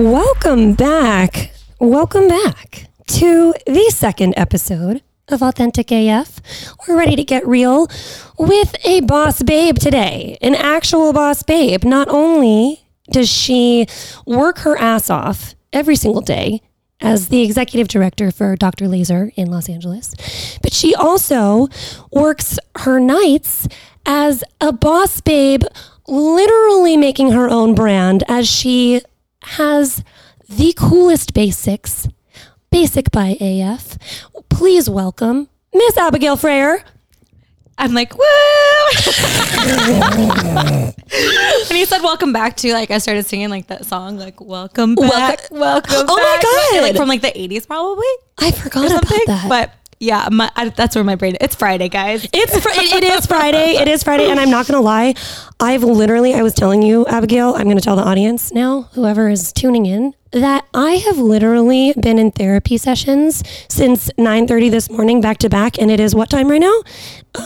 Welcome back. Welcome back to the second episode of Authentic AF. We're ready to get real with a boss babe today, an actual boss babe. Not only does she work her ass off every single day as the executive director for Dr. Lazer in Los Angeles, but she also works her nights as a boss babe, literally making her own brand as she has the coolest basics, Basic by AF. Please welcome Miss Abigail Fraher. I'm like, woo! and he said welcome back to, like, I started singing like that song, like, welcome back, welcome, Oh my. God. Like from like the 80s probably I forgot about something. that. But yeah, my, I, that's where my brain, it's Friday, guys. It's fr- it, it is Friday. It is Friday, and I'm not gonna lie. I've literally, I was telling you, Abigail. I'm gonna tell the audience now, whoever is tuning in, that I have literally been in therapy sessions since 9:30 this morning, back to back, and it is what time right now?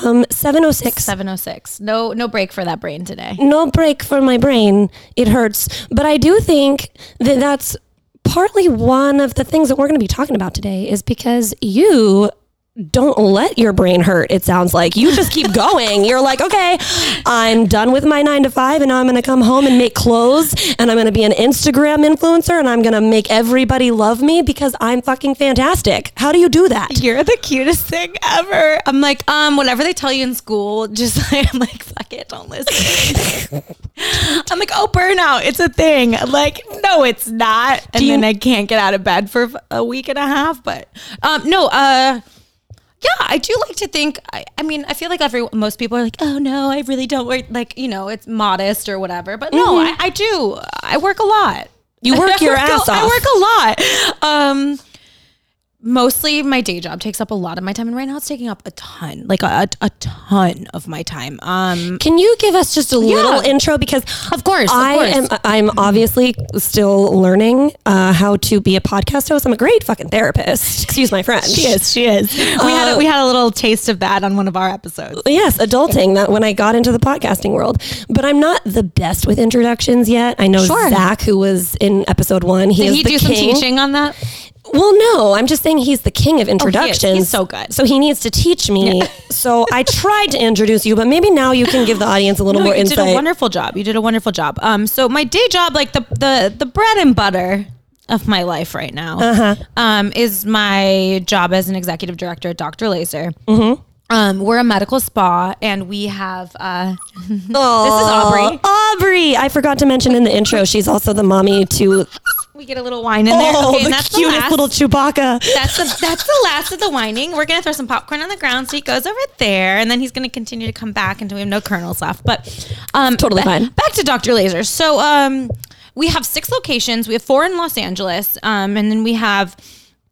Um, 7:06. 706. No, no break for that brain today. no break for my brain. It hurts. But I do think that that's partly one of the things that we're going to be talking about today is because you don't let your brain hurt. It sounds like you just keep going. You're like, okay, I'm done with my nine to five, and now I'm going to come home and make clothes, and I'm going to be an Instagram influencer, and I'm going to make everybody love me because I'm fucking fantastic. How do you do that? You're the cutest thing ever. I'm like, um, whatever they tell you in school, just like, I'm like, fuck it, don't listen. I'm like, oh, burnout, it's a thing. I'm like, no, it's not. And you- then I can't get out of bed for a week and a half. But um, no, uh, yeah, I do like to think. I, I mean, I feel like every most people are like, oh no, I really don't work. Like, you know, it's modest or whatever. But no, I, I do. I work a lot. You work your ass a, off. I work a lot. Um, mostly my day job takes up a lot of my time, and right now it's taking up a ton, like a, a ton of my time. Um, Can you give us just a little intro because Of course, of I course. am I'm obviously still learning uh, how to be a podcast host. I'm a great fucking therapist. Excuse my French. she is, she is. We had a, we had a little taste of that on one of our episodes. Yes, adulting that when I got into the podcasting world. But I'm not the best with introductions yet. I know Sure. Zach, who was in episode one, he Did he do some teaching on that? Well, no, I'm just saying he's the king of introductions. He's so good. So he needs to teach me. so I tried to introduce you, but maybe now you can give the audience a little No, more you insight. did a wonderful job. You did a wonderful job. Um, so my day job, like the the the bread and butter of my life right now, Uh-huh. um, is my job as an executive director at Dr. Lazer. Mm-hmm. Um, we're a medical spa, and we have uh, this is Aubrey. Aubrey. I forgot to mention in the intro, she's also the mommy to we get a little wine in there. oh, Okay, and the that's the cutest last- little Chewbacca. That's the that's the last of the whining. We're gonna throw some popcorn on the ground, so he goes over there, and then he's gonna continue to come back until we have no kernels left. But um, Totally ba- fine. Back to Dr. Lazer. So um, we have six locations. We have four in Los Angeles, um, and then we have.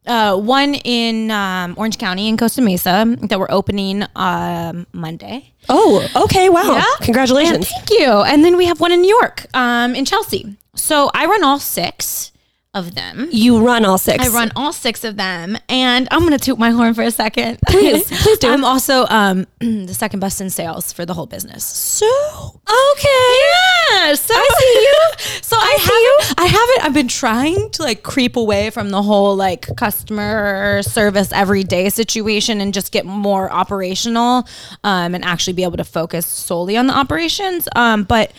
Uh, one in um, Orange County in Costa Mesa that we're opening um, Monday. Oh, okay. Wow. And Congratulations. thank you. And then we have one in New York, um, in Chelsea. So I run all six of them. You run all six. I run all six of them, and I'm gonna toot my horn for a second. Please, please do. I'm also um, the second best in sales for the whole business. So Okay. yeah, so I see you. So I, haven't, I haven't. I've been trying to like creep away from the whole like customer service everyday situation and just get more operational, um, and actually be able to focus solely on the operations. Um, but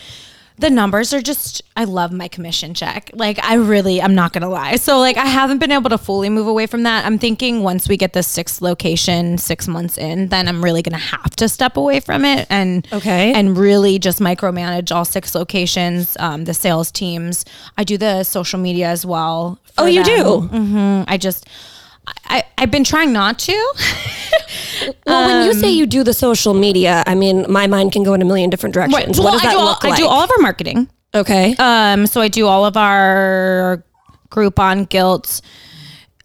the numbers are just I love my commission check. Like I really I'm not gonna lie. So like I haven't been able to fully move away from that. I'm thinking once we get the sixth location six months in, then I'm really gonna have to step away from it and Okay. and really just micromanage all six locations, um, the sales teams. I do the social media as well. Oh, you them. do? Mhm. I just I, I've been trying not to. Well, when you Um, say you do the social media, I mean, my mind can go in a million different directions. Well, what does I that do all, look like? I do all of our marketing. okay. Um, so I do all of our Groupon guilt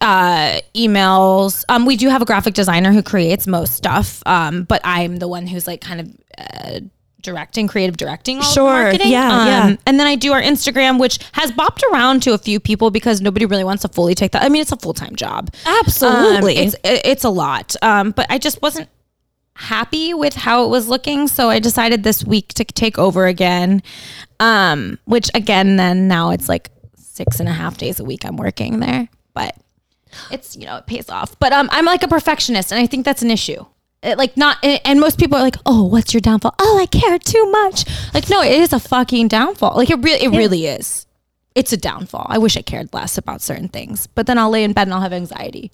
uh, emails. Um, we do have a graphic designer who creates most stuff, um, but I'm the one who's like kind of uh, directing, creative directing. All Sure, yeah, um, yeah. And then I do our Instagram, which has bopped around to a few people because nobody really wants to fully take that. I mean, it's a full time job. Absolutely. Um, it's it's a lot. Um, but I just wasn't happy with how it was looking, so I decided this week to take over again. Um, which again, then now it's like six and a half days a week I'm working there, but it's you know it pays off. But um, I'm like a perfectionist, and I think that's an issue. It, like not, and most people are like, "Oh, what's your downfall?" Oh, I care too much. Like, no, it is a fucking downfall. Like it really, it really is. It's a downfall. I wish I cared less about certain things, but then I'll lay in bed and I'll have anxiety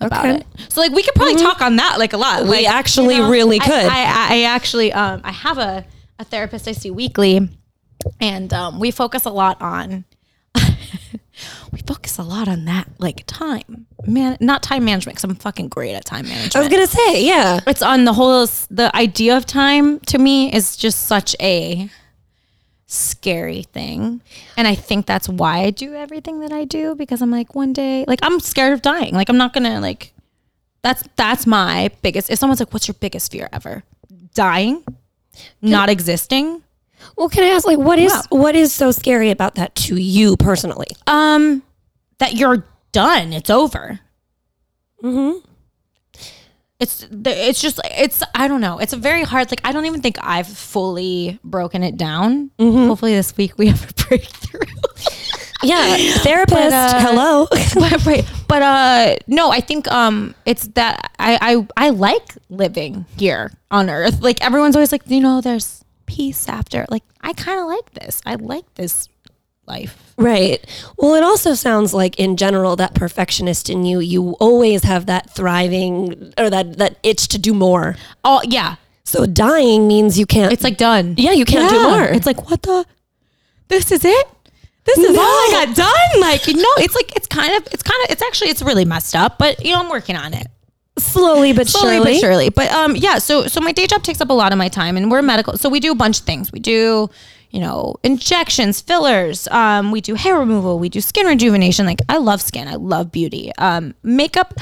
about Okay. it. So like we could probably talk on that like a lot. We Like, actually really could. I, I, I actually um I have a, a therapist I see weekly and um, we focus a lot on we focus a lot on that like time. Man not time management because i'm fucking great at time management I was gonna say, yeah. it's on the whole the idea of time to me is just such a scary thing. And i think that's why i do everything that i do because i'm like one day like i'm scared of dying. Like i'm not gonna like that's that's my biggest if someone's like what's your biggest fear ever? Dying? Not existing Well, can I ask, like, what is what is so scary about that to you personally? um that you're done it's over Mm-hmm. it's it's just it's i don't know it's a very hard like i don't even think i've fully broken it down Mm-hmm. hopefully this week we have a breakthrough Yeah, therapist. uh, hello. but right but uh no i think um it's that I, I i like living here on earth like everyone's always like you know there's peace after like i kind of like this i like this life Right. Well, it also sounds like in general that perfectionist in you, you always have that thriving or that that itch to do more. oh yeah So dying means you can't. it's like done yeah, you can't do more. It's like what the? This is it. This is all I got done. Like you know, it's like it's kind of it's kind of it's actually it's really messed up. But you know, I'm working on it slowly but slowly surely. but surely. But um, yeah. So so my day job takes up a lot of my time, and we're medical. So we do a bunch of things. We do you know injections, fillers. Um, we do hair removal. We do skin rejuvenation. Like I love skin. I love beauty. Um, makeup.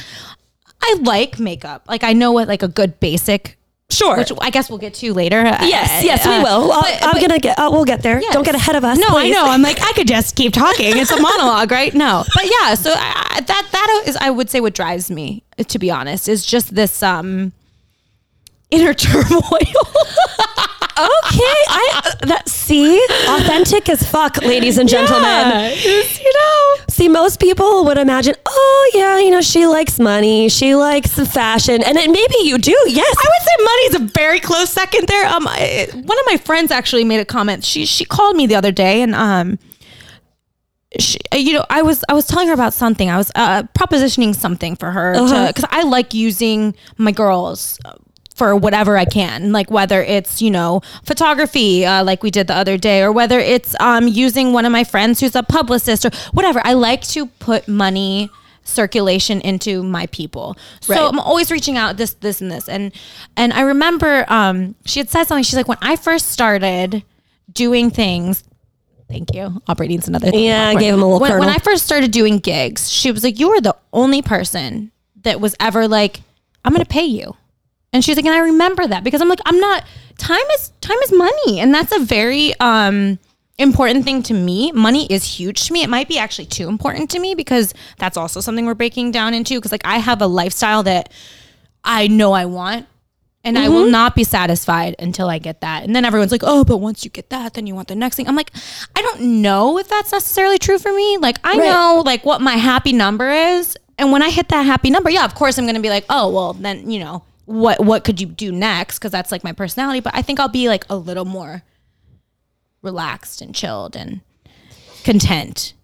I like makeup. Like I know what like a good basic. Sure. Which I guess we'll get to later. yes, yes, we Uh, will. I'll- but- I'm but- gonna get. Uh, we'll get there. Don't get ahead of us. no, I know. I'm like, I could just keep talking. It's a monologue, right? No, but yeah. So I- that that is, I would say, what drives me, to be honest, is just this um inner turmoil. Okay, I uh, that see authentic as fuck, ladies and gentlemen. Just, you know. See, most people would imagine, oh yeah, you know, she likes money, she likes the fashion, and it, maybe you do. Yes, I would say money's a very close second there. Um, I, one of my friends actually made a comment. She she called me the other day and um. She, you know, I was I was telling her about something. I was uh, propositioning something for her Uh-huh. because I like using my girls for whatever I can, like whether it's you know photography, uh, like we did the other day, or whether it's um, using one of my friends who's a publicist or whatever. I like to put money circulation into my people. So Right. I'm always reaching out this this and this and and I remember um, she had said something. She's like, when I first started doing things. Thank you. Needs another. Yeah, I gave him a little when, when. I first started doing gigs, she was like, "You were the only person that was ever like, I'm going to pay you." And she's like, and I remember that because I'm like, I'm not. Time is time is money, and that's a very um important thing to me. Money is huge to me. It might be actually too important to me because that's also something we're breaking down into. Because like I have a lifestyle that I know I want. And I Mm-hmm. will not be satisfied until I get that. And then everyone's like, oh, but once you get that, then you want the next thing. I'm like, I don't know if that's necessarily true for me. Like, I Right. know like what my happy number is. And when I hit that happy number, yeah, of course I'm gonna be like, oh, well, then, you know, what what could you do next? Because that's like my personality. But I think I'll be like a little more relaxed and chilled and content.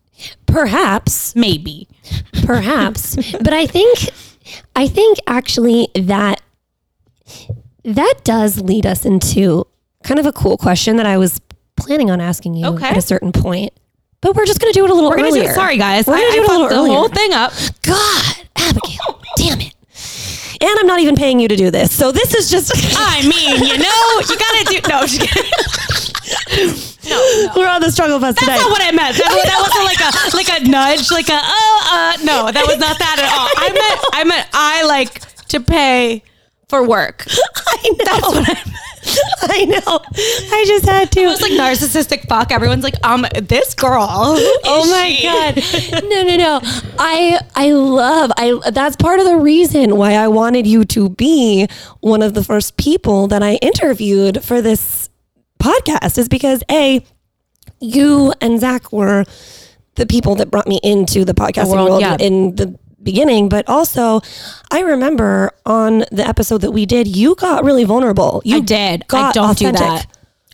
perhaps, Maybe. perhaps, but I think, I think actually that that does lead us into kind of a cool question that I was planning on asking you Okay. at a certain point. But we're just gonna do it a little We're earlier. do. Sorry guys. We're I, gonna I do it a little the earlier. whole thing up. God, Abigail, damn it. And I'm not even paying you to do this. So this is just I mean, you know, you gotta do no, I'm just kidding. we're on the struggle bus today. That's today. not what I meant. That, that wasn't like a like a nudge, like a oh uh no, that was not that at all. I meant I meant I like to pay for work. I know. That's what I. I know. I just had to. It was like narcissistic fuck. Everyone's like, um, this girl. Oh my god. No, no, no. I I love I that's part of the reason why I wanted you to be one of the first people that I interviewed for this podcast is because A you and Zach were the people that brought me into the podcasting world, world yeah. in the beginning, but also I remember on the episode that we did, you got really vulnerable. You I did. I don't authentic. do that.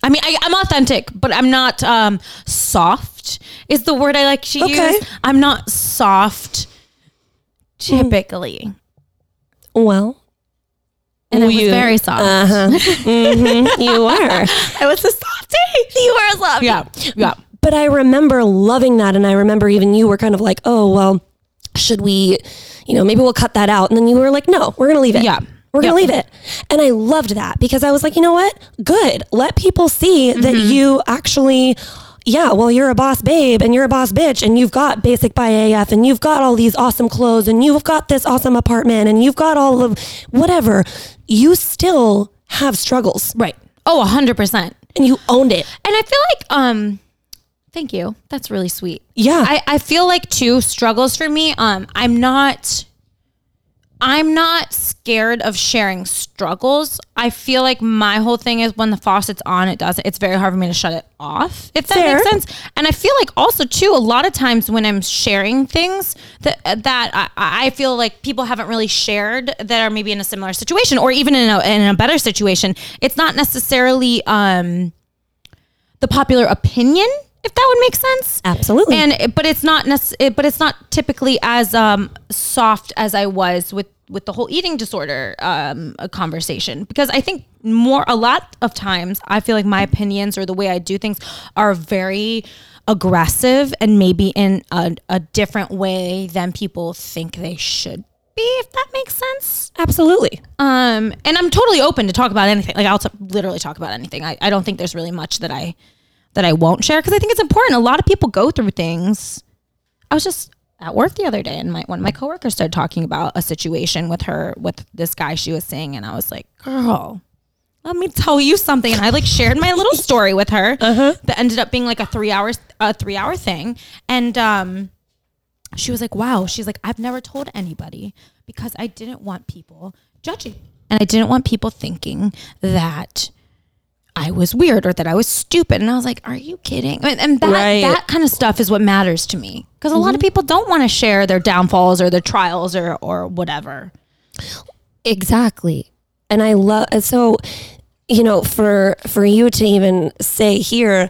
I mean, I, I'm authentic, but I'm not um, soft. Is the word I like to Okay. use? I'm not soft. Typically, Well, and I was you- very soft. uh-huh. Mhm, you were. I was a softie. You were a softie. Yeah, yeah. But I remember loving that. And I remember even you were kind of like, oh, well, should we, you know, maybe we'll cut that out. And then you were like, no, we're going to leave it. Yeah. We're going to Yeah. leave it. And I loved that because I was like, you know what? Good. Let people see that Mm-hmm. you actually, yeah, well, you're a boss babe and you're a boss bitch and you've got basic by AF and you've got all these awesome clothes and you've got this awesome apartment and you've got all of whatever. You still have struggles Right. Oh, 100%. and you owned it. And I feel like, um, thank you. That's really sweet. Yeah. I, I feel like two struggles for me. Um, I'm not I'm not scared of sharing struggles. I feel like my whole thing is when the faucet's on, it doesn't. It's very hard for me to shut it off, if that Fair. makes sense. And I feel like also too, a lot of times when I'm sharing things that that I, I feel like people haven't really shared that are maybe in a similar situation or even in a in a better situation. It's not necessarily um the popular opinion, if that would make sense. Absolutely. And but it's not necess- but it's not typically as um soft as I was with with the whole eating disorder um conversation because I think more a lot of times I feel like my opinions or the way I do things are very aggressive and maybe in a, a different way than people think they should be if that makes sense. Absolutely. Um, and I'm totally open to talk about anything. Like I'll t- literally talk about anything. I, I don't think there's really much that I that I won't share because I think it's important. A lot of people go through things. I was just at work the other day, and my one of my coworkers started talking about a situation with her with this guy she was seeing, and I was like, "Girl, let me tell you something." And I like shared my little story with her that ended up being like a three hours a three hour thing, and um she was like, wow. She's like, I've never told anybody because I didn't want people judging. And I didn't want people thinking that I was weird or that I was stupid. And I was like, are you kidding? And, that, Right. that kind of stuff is what matters to me. Because a lot of mm-hmm. people don't want to share their downfalls or their trials or, or whatever. Exactly. And I love so you know for for you to even say here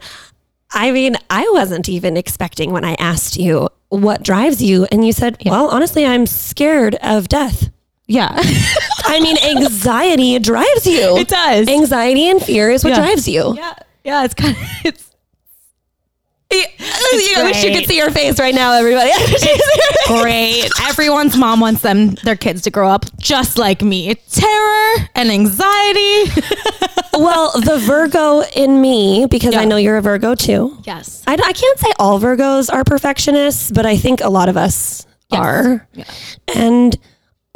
I mean, I wasn't even expecting when I asked you what drives you and you said, "Well, honestly, I'm scared of death." Yeah. I mean, anxiety drives you. It does. Anxiety and fear is what Yeah. drives you. yeah. Yeah. It's kind of, it's, You wish you could see your face right now, everybody. great. Everyone's mom wants them their kids to grow up just like me. Terror and anxiety. well, the Virgo in me, because I know you're a Virgo too. yes. I, I can't say all Virgos are perfectionists, but I think a lot of us are. Yeah. And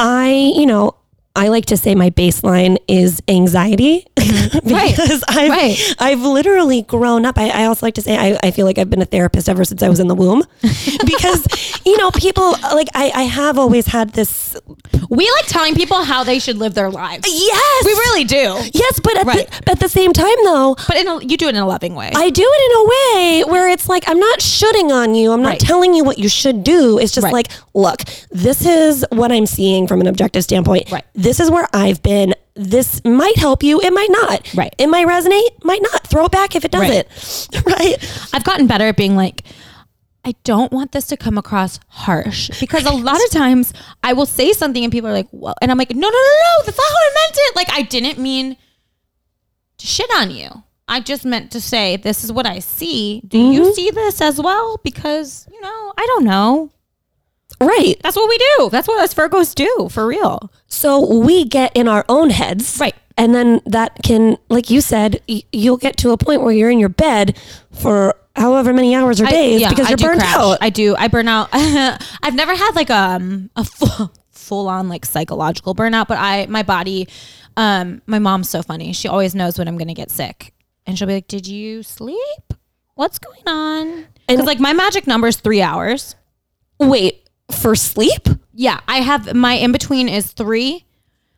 I, you know, I like to say my baseline is anxiety mm-hmm. Right. because I've, Right. I've literally grown up. I, I also like to say I, I feel like I've been a therapist ever since I was in the womb because, you know, people like I, I have always had this. We like telling people how they should live their lives. Yes. We really do. Yes. But at, Right. the, at the same time, though, But in a, you do it in a loving way. I do it in a way where it's like I'm not shooting on you. I'm not Right. telling you what you should do. It's just Right. like, look, this is what I'm seeing from an objective standpoint. Right. This is where I've been. This might help you. It might not. Right. It might resonate. Might not. Throw it back if it doesn't. Right. I've gotten better at being like, I don't want this to come across harsh because a lot of times I will say something and people are like, well, and I'm like, no, no, no, no, that's not how I meant it. Like, I didn't mean to shit on you. I just meant to say, this is what I see. Do you mm-hmm. see this as well? Because, you know, I don't know. Right. That's what we do. That's what us Virgos do for real. So we get in our own heads. Right. And then that can, like you said, y- you'll get to a point where you're in your bed for however many hours or days because you're do burned crash. out. I do. I burn out. I've never had like um a full, full on like psychological burnout, but I my body. Um, my mom's so funny. She always knows when I'm gonna get sick, and she'll be like, "Did you sleep? What's going on?" Because like my magic number is three hours. Wait, for sleep? Yeah, I have my in between is three.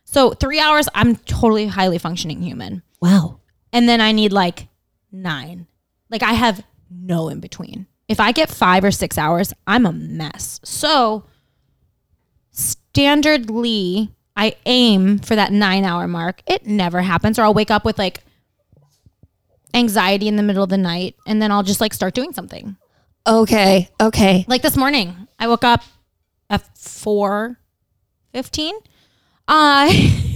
So three hours, I'm totally highly functioning human, Wow. and then I need like nine. Like I have no in between. If I get five or six hours, I'm a mess. So standardly, I aim for that nine hour mark. It never happens, or I'll wake up with like anxiety in the middle of the night and then I'll just like start doing something. Okay. Okay. Like this morning, I woke up at four fifteen. I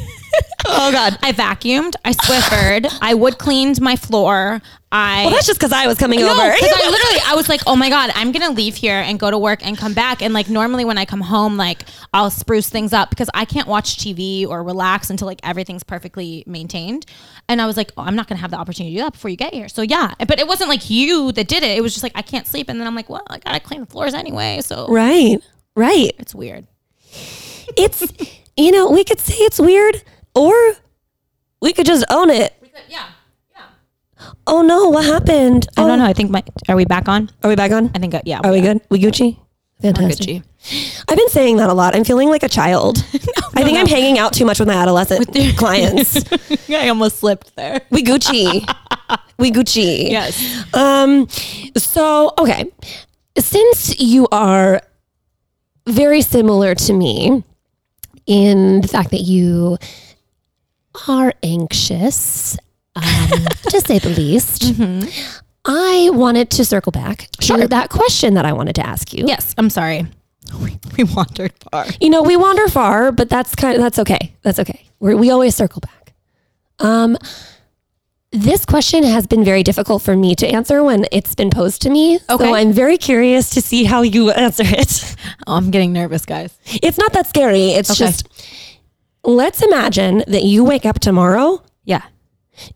Oh God. I vacuumed, I Swiffered, I wood cleaned my floor. I Well, that's just because I was coming no, over. because I literally I was like, oh my god, I'm gonna leave here and go to work and come back. And like normally when I come home, like I'll spruce things up because I can't watch TV or relax until like everything's perfectly maintained. And I was like, oh, I'm not gonna have the opportunity to do that before you get here. So yeah, but it wasn't like you that did it. It was just like I can't sleep, and then I'm like, well, I gotta clean the floors anyway. So right. Right. it's weird. It's you know we could say it's weird, or we could just own it. Yeah, yeah. Oh no, what happened? I Oh, don't know. I think my are we back on? Are we back on? I think uh, yeah. Are we good? We Gucci? Fantastic. Gucci. I've been saying that a lot. I'm feeling like a child. I think I'm hanging out too much with my adolescent clients. I almost slipped there. we Gucci. we Gucci. Yes. Um. So okay, since you are very similar to me in the fact that you are anxious, um, to say the least. I wanted to circle back to that question that I wanted to ask you. Yes. I'm sorry. We, we wandered far. You know, we wander far, but that's kind of that's okay. That's okay. we we always circle back. Um, this question has been very difficult for me to answer when it's been posed to me. Okay. So I'm very curious to see how you answer it. I'm getting nervous, guys. It's not that scary. It's Okay. just let's imagine that you wake up tomorrow Yeah.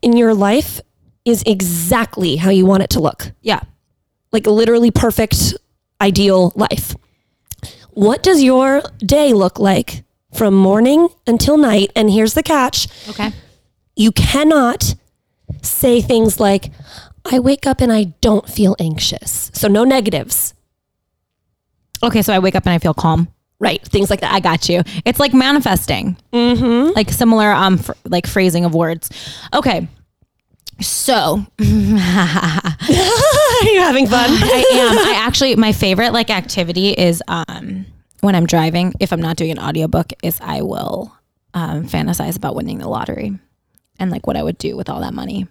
and your life is exactly how you want it to look. Yeah. Like literally perfect, ideal life. What does your day look like from morning until night? And here's the catch Okay. you cannot say things like, I wake up and I don't feel anxious. So no negatives, Okay. So I wake up and I feel calm. right? Things like that. I got you. It's like manifesting, mm-hmm. like similar, um, fr- like phrasing of words. Okay. So Are you having fun? I am. I actually, my favorite like activity is um when I'm driving. If I'm not doing an audiobook, is I will um, fantasize about winning the lottery and like what I would do with all that money.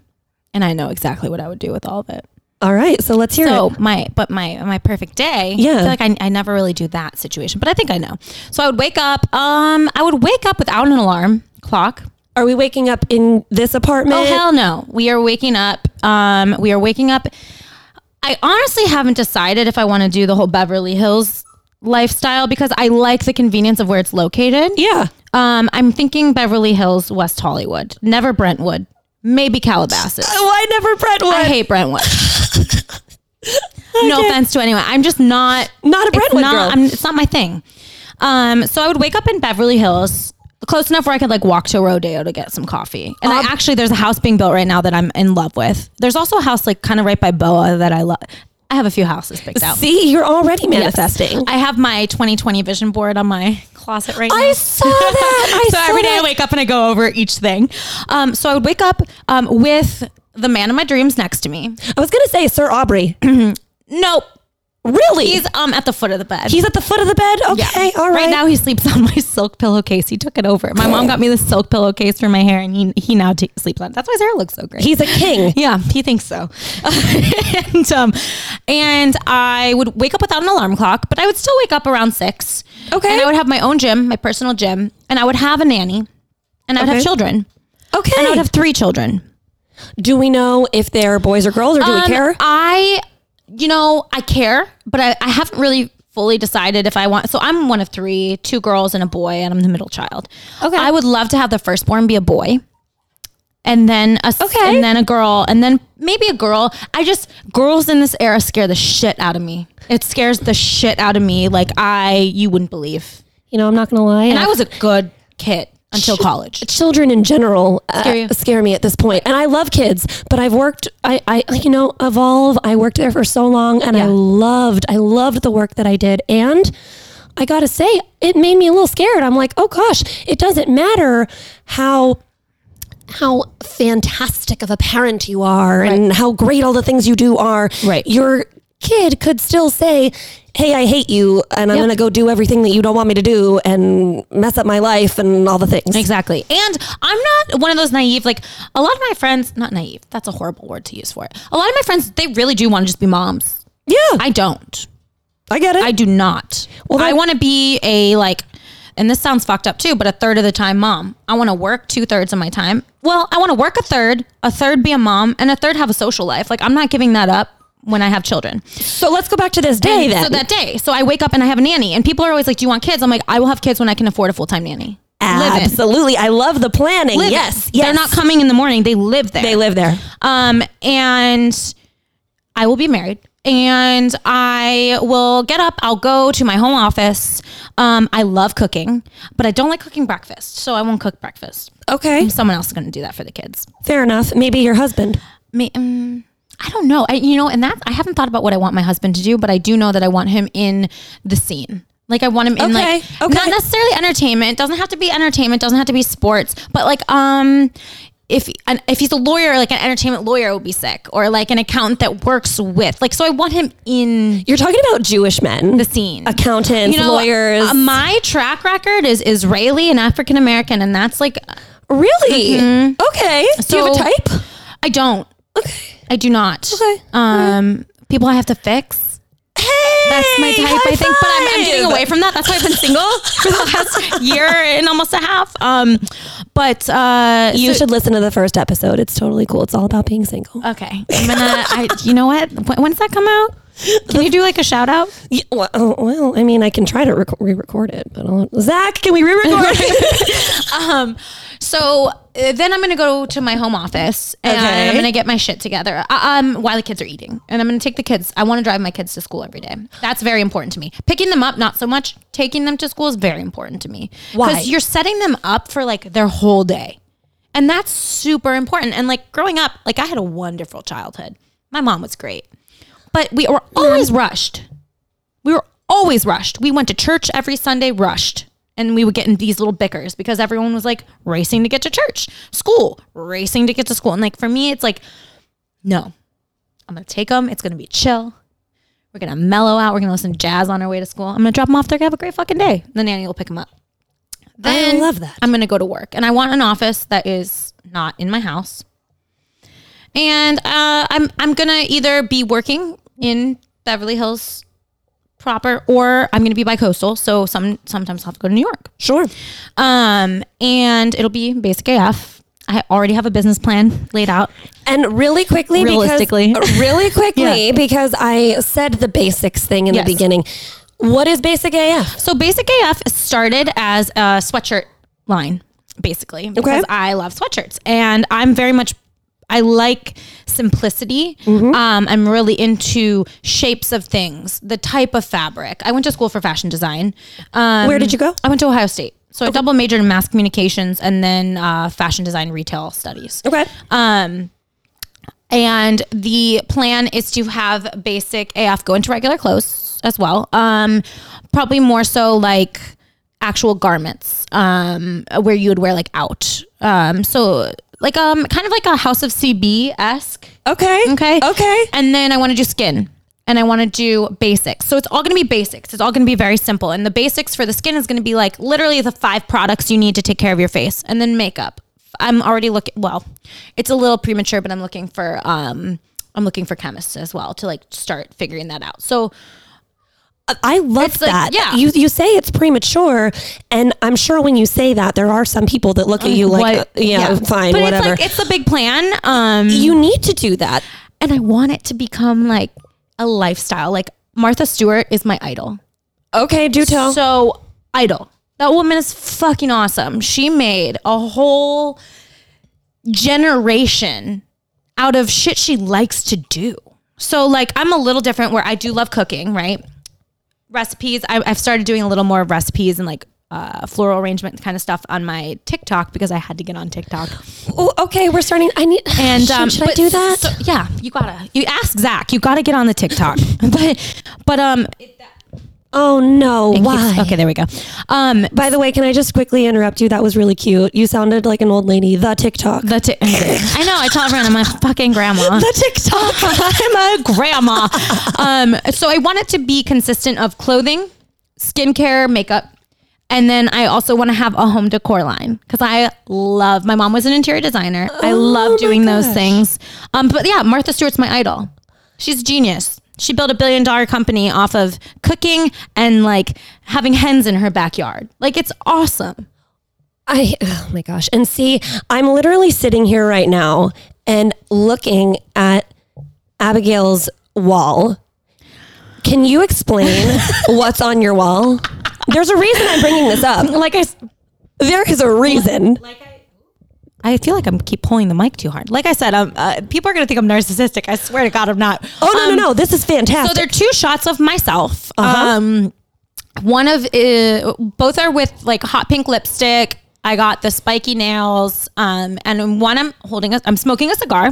And I know exactly what I would do with all of it. All right. So let's hear So it. my but my my perfect day. Yeah. I feel like I, I never really do that situation, but I think I know. So I would wake up. Um, I would wake up without an alarm clock. Are we waking up in this apartment? Oh hell no! We are waking up. Um, we are waking up. I honestly haven't decided if I want to do the whole Beverly Hills lifestyle because I like the convenience of where it's located. Yeah. Um, I'm thinking Beverly Hills, West Hollywood, never Brentwood, maybe Calabasas. Why never Brentwood? I hate Brentwood. No offense to anyone. I'm just not Not a it's Brentwood not, girl. I'm, it's not my thing. Um, so I would wake up in Beverly Hills, close enough where I could like walk to a Rodeo to get some coffee. And I actually there's a house being built right now that I'm in love with. There's also a house like kind of right by Boa that I love. I have a few houses picked out. See, you're already Yes. manifesting. I have my 2020 vision board on my closet right now. I saw that. I so saw every day I that. wake up and I go over each thing. Um, so I would wake up um, with the man of my dreams next to me. I was gonna say Sir Aubrey. Nope. really? He's um at the foot of the bed. He's at the foot of the bed. Okay. All right. Right now he sleeps on my silk pillowcase. He took it over. My mom got me this silk pillowcase for my hair, and he he now t- sleeps on. it. That's why his hair looks so great. He's a king. yeah, he thinks so. and um, and I would wake up without an alarm clock, but I would still wake up around six. Okay. And I would have my own gym, my personal gym, and I would have a nanny, and I would Okay. have children, Okay. and I would have three children. Do we know if they're boys or girls, or do we Um, care? I, you know, I care, but I, I haven't really fully decided if I want. So I'm one of three, two girls and a boy, and I'm the middle child. Okay. I would love to have the firstborn be a boy. And then a Okay. and then a girl, and then maybe a girl. I just girls in this era scare the shit out of me. It scares the shit out of me. Like I, you wouldn't believe. You know, I'm not gonna lie. And I was a good kid until college. children in general uh, Scare you? scare me at this point and i love kids but i've worked i i you know evolve i worked there for so long and i loved i loved the work that i did and i gotta say it made me a little scared i'm like oh gosh it doesn't matter how how fantastic of a parent you are and how great all the things you do are Right. you're kid could still say, Hey, I hate you, and I'm Yep. going to go do everything that you don't want me to do and mess up my life and all the things. Exactly. And I'm not one of those naive, like a lot of my friends, not naive, that's a horrible word to use for it. A lot of my friends, they really do want to just be moms. Yeah, I, I don't. I get it. I do not. Well, I want to be a like, and this sounds fucked up too, but a third of the time mom. I want to work two thirds of my time. Well, I want to work a third, a third be a mom, and a third have a social life. Like I'm not giving that up when I have children. so let's go back to this day And then. So that day, so I wake up and I have a nanny, and people are always like, "Do you want kids?" I'm like, "I will have kids when I can afford a full time nanny." Absolutely. I love the planning. Live yes. Yes. They're not coming in the morning; they live there. They live there. Um, and I will be married. And I will get up. I'll go to my home office. Um, I love cooking, but I don't like cooking breakfast, so I won't cook breakfast. Okay. Someone else is going to do that for the kids. Fair enough. Maybe your husband. Me, um, I don't know. I, you know, and that I haven't thought about what I want my husband to do, but I do know that I want him in the scene. Like I want him in Okay, like okay. not necessarily entertainment. Doesn't have to be entertainment. Doesn't have to be sports. But like um, if if he's a lawyer, like an entertainment lawyer would be sick, or like an accountant that works with like. So I want him in You're talking about Jewish men. the scene. accountants, lawyers. uh, my track record is Israeli and African American, and that's like really? Okay. Do you have a type? I don't. Okay. I do not. Okay. Um, people I have to fix. Hey, That's my type, I think. But I'm, I'm getting away from that. That's why I've been single for the last year and almost a half. Um, but uh, You so- should listen to the first episode. It's totally cool. It's all about being single. Okay, I'm gonna. I, you know what? When, when does that come out? Can you do like a shout out? Yeah, well, oh, well, I mean, I can try to rec- re-record it, but I'll, Zach, can we re-record? Um, so uh, then I'm gonna go to my home office and Okay. I'm gonna get my shit together. uh, Um, while the kids are eating, and I'm gonna take the kids. I want to drive my kids to school every day. That's very important to me. Picking them up, not so much. Taking them to school is very important to me. Why? Because you're setting them up for like their whole day, and that's super important. And like growing up, like I had a wonderful childhood. My mom was great, but we were always rushed. We were always rushed. We went to church every Sunday, rushed. And we would get in these little bickers because everyone was like racing to get to church, school, racing to get to school. And like for me, it's like, no, I'm going to take them. It's going to be chill. We're going to mellow out. We're going to listen to jazz on our way to school. I'm going to drop them off. They're going to have a great fucking day. The nanny will pick them up. I love that. I'm going to go to work. And I want an office that is not in my house. And uh, I'm I'm gonna either be working in Beverly Hills proper, or I'm gonna be by coastal. So some sometimes I'll have to go to New York. Sure. Um, and it'll be basic AF. I already have a business plan laid out. And really quickly, Realistically. because, really quickly, Yeah. because I said the basics thing in Yes. the beginning. What is basic AF? So Basic AF started as a sweatshirt line, basically, because I love sweatshirts and I'm very much. I like simplicity. Mm-hmm. Um, I'm really into shapes of things, the type of fabric. I went to school for fashion design. Um, Where did you go? I went to Ohio State. So I double majored in mass communications and then uh, fashion design retail studies. Okay. Um, and the plan is to have basic AF go into regular clothes as well. Um, probably more so like actual garments, um, where you would wear like out. Um, so like um, kind of like a House of CB esque. Okay. Okay. Okay. And then I want to do skin. And I want to do basics. So it's all going to be basics. It's all going to be very simple. And the basics for the skin is going to be like literally the five products you need to take care of your face and then makeup. I'm already looking, well, it's a little premature, but I'm looking for, um, I'm looking for chemists as well to like start figuring that out. So I love like- that. yeah. You you say it's premature, and I'm sure when you say that, there are some people that look at you like, what- uh, yeah, fine, but whatever. It's like, it's the big plan. Um, you need to do that. and I want it to become like a lifestyle. Like Martha Stewart is my idol. Okay, do tell. So idol. That woman is fucking awesome. She made a whole generation out of shit she likes to do. So like I'm a little different where I do love cooking, right? Recipes. I, I've started doing a little more recipes and like uh, floral arrangement kind of stuff on my TikTok because I had to get on TikTok. oh, okay, we're starting. I need. And should, um, should I do that? so- yeah, you gotta. You ask Zach. You gotta get on the TikTok. but but um, Oh no! It Why? keeps- okay, there we go. Um, By the way, can I just quickly interrupt you? That was really cute. You sounded like an old lady. The TikTok. the t- I know. I tell everyone I'm a fucking grandma. The TikTok. I'm a grandma. Um, so I want it to be consistent of clothing, skincare, makeup. And then I also want to have a home decor line because I love. My mom was an interior designer. I Oh love doing those things. Um, but yeah, Martha Stewart's my idol. She's a genius. She built a billion dollar company off of cooking and like having hens in her backyard. Like it's awesome. I oh my gosh. And see, I'm literally sitting here right now and looking at Abigail's wall. Can you explain what's on your wall? There's a reason I'm bringing this up. Like I, There is a reason. I feel like I'm keep pulling the mic too hard. Like I said, um, uh, people are gonna think I'm narcissistic. I swear to God, I'm not. Oh no, Um, no, no. This is fantastic. So there are two shots of myself. Uh-huh. Um, one of uh, both are with like hot pink lipstick. I got the spiky nails. Um, and one I'm holding a, I'm smoking a cigar,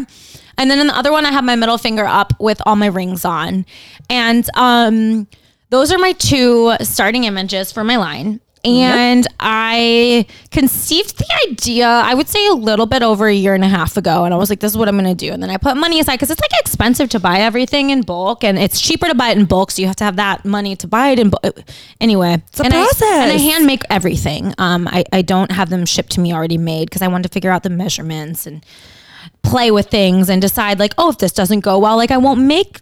and then in the other one I have my middle finger up with all my rings on, and um, those are my two starting images for my line. And I conceived the idea, I would say a little bit over a year and a half ago. And I was like, this is what I'm going to do. And then I put money aside because it's like expensive to buy everything in bulk and it's cheaper to buy it in bulk. So you have to have that money to buy it in bulk. Anyway, it's a and I, and I hand make everything. Um, I, I don't have them shipped to me already made because I wanted to figure out the measurements and play with things and decide like, oh, if this doesn't go well, like I won't make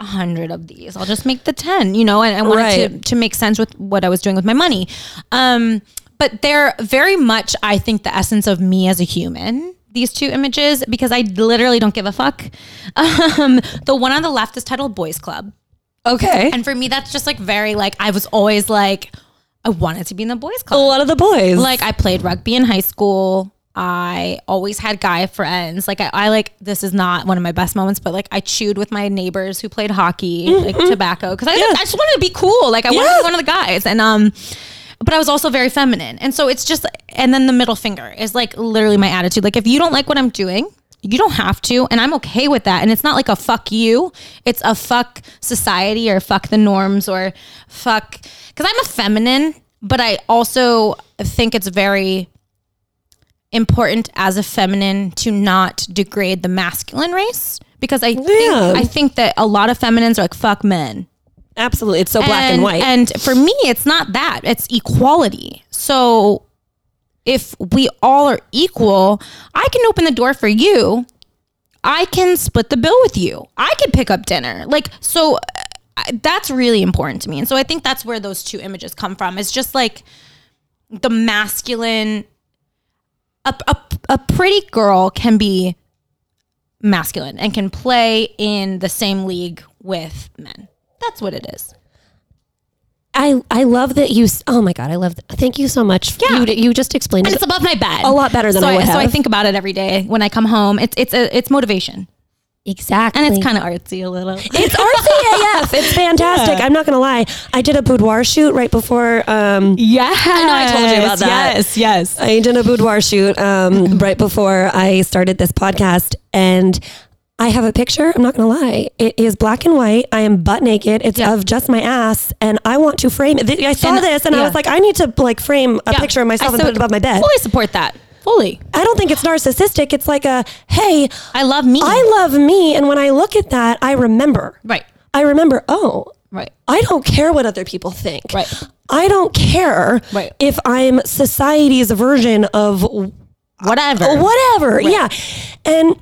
a hundred of these. I'll just make the 10, you know, and I wanted to, Right. to make sense with what I was doing with my money. Um, but they're very much, I think, the essence of me as a human. These two images, because I literally don't give a fuck. Um, the one on the left is titled Boys Club. okay. And for me, that's just like very like, I was always like, I wanted to be in the Boys club. a lot of the boys. Like I played rugby in high school. I always had guy friends. Like I, I like this is not one of my best moments, but like I chewed with my neighbors who played hockey, like tobacco, because I, I just wanted to be cool. Like I wanted to Mm-hmm. Be one of the guys, and um, but I was also very feminine, and so it's just, and then the middle finger is like literally my attitude. Like if you don't like what I'm doing. You don't have to, and I'm okay with that. And it's not like a fuck you; it's a fuck society or fuck the norms or fuck. Because I'm a feminine, but I also think it's very important as a feminine to not degrade the masculine race because I think I think that a lot of feminines are like fuck men. Absolutely. It's so black and, white. And for me it's not that. It's equality. So if we all are equal, I can open the door for you. I can split the bill with you. I can pick up dinner. Like so uh, that's really important to me. And so I think that's where those two images come from. It's just like the masculine a, a, a pretty girl can be masculine and can play in the same league with men. That's what it is. I I love that you. Oh my god, I love. That. Thank you so much. Yeah. You, you just explained And it. it's above my bed. A lot better than so I would So I think about it every day when I come home. It's it's a, it's motivation. Exactly. And it's kind of artsy a little. It's artsy AF. It's fantastic. I'm not gonna lie. I did a boudoir shoot right before. Um, yeah. I know I told you about that. Yes, yes. I did a boudoir shoot um, right before I started this podcast, and I have a picture. I'm not gonna lie. It is black and white. I am butt naked. It's Yeah. of just my ass, and I want to frame it. I saw And- this, and I was like, I need to like frame a Yeah. picture of myself I and so put it above my bed. Fully support that. Fully. I don't think it's narcissistic. It's like a hey, I love me. I love me, and when I look at that, I remember. right. I remember. Oh, Right. I don't care what other people think. Right. I don't care Right. if I'm society's version of Whatever. Oh, whatever. Yeah. And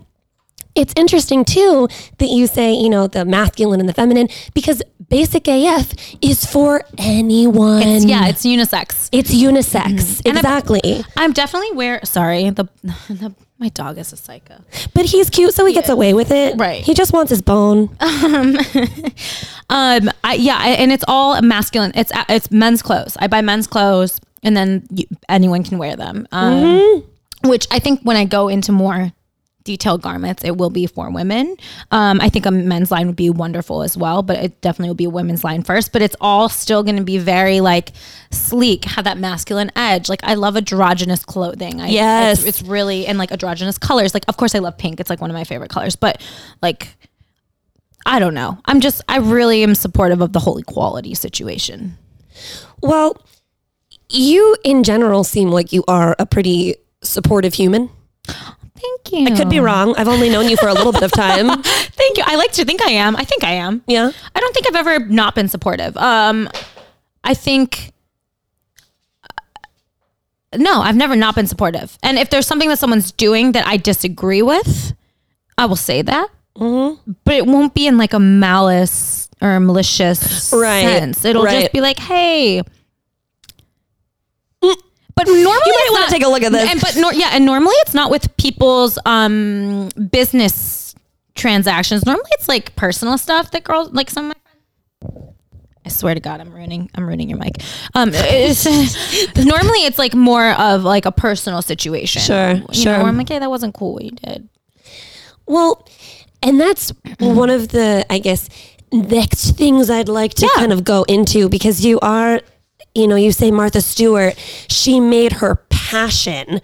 it's interesting too that you say, you know, the masculine and the feminine because basic AF is for anyone. It's, yeah, it's unisex. It's unisex. I've- Exactly. I'm definitely where. Sorry, the, the my dog is a psycho. But he's cute, so he gets away with it. Right. He just wants his bone. Um, um I, yeah, and it's all masculine. It's it's men's clothes. I buy men's clothes, and then you, anyone can wear them. Um, Mm-hmm. Which I think when I go into more detailed garments, it will be for women. Um, I think a men's line would be wonderful as well, but it definitely will be a women's line first. But it's all still going to be very like sleek, have that masculine edge. Like I love androgynous clothing. I, Yes. it's, it's really and like androgynous colors. Like of course I love pink. It's like one of my favorite colors, but like I don't know. I'm just I really am supportive of the whole equality situation. Well, you in general seem like you are a pretty supportive human. Thank you. I could be wrong. I've only known you for a little bit of time. Thank you. I like to think I am. I think I am. Yeah. I don't think I've ever not been supportive. Um, I think no, I've never not been supportive. And if there's something that someone's doing that I disagree with, I will say that. Mm-hmm. But it won't be in like a malice or a malicious Right, sense. It'll right. just be like, hey. But normally, you might wanna take a look at this. And but nor- yeah, and normally it's not with people's um business transactions. Normally it's like personal stuff that girls like some of my friends. I swear to God, I'm ruining. I'm ruining your mic. Um, it's, normally it's like more of like a personal situation. Sure, you sure. Know, where I'm like, hey, that wasn't cool what you did. Well, and that's one of the, I guess, next things I'd like to Yeah. kind of go into because you are, you know, you say Martha Stewart, she made her passion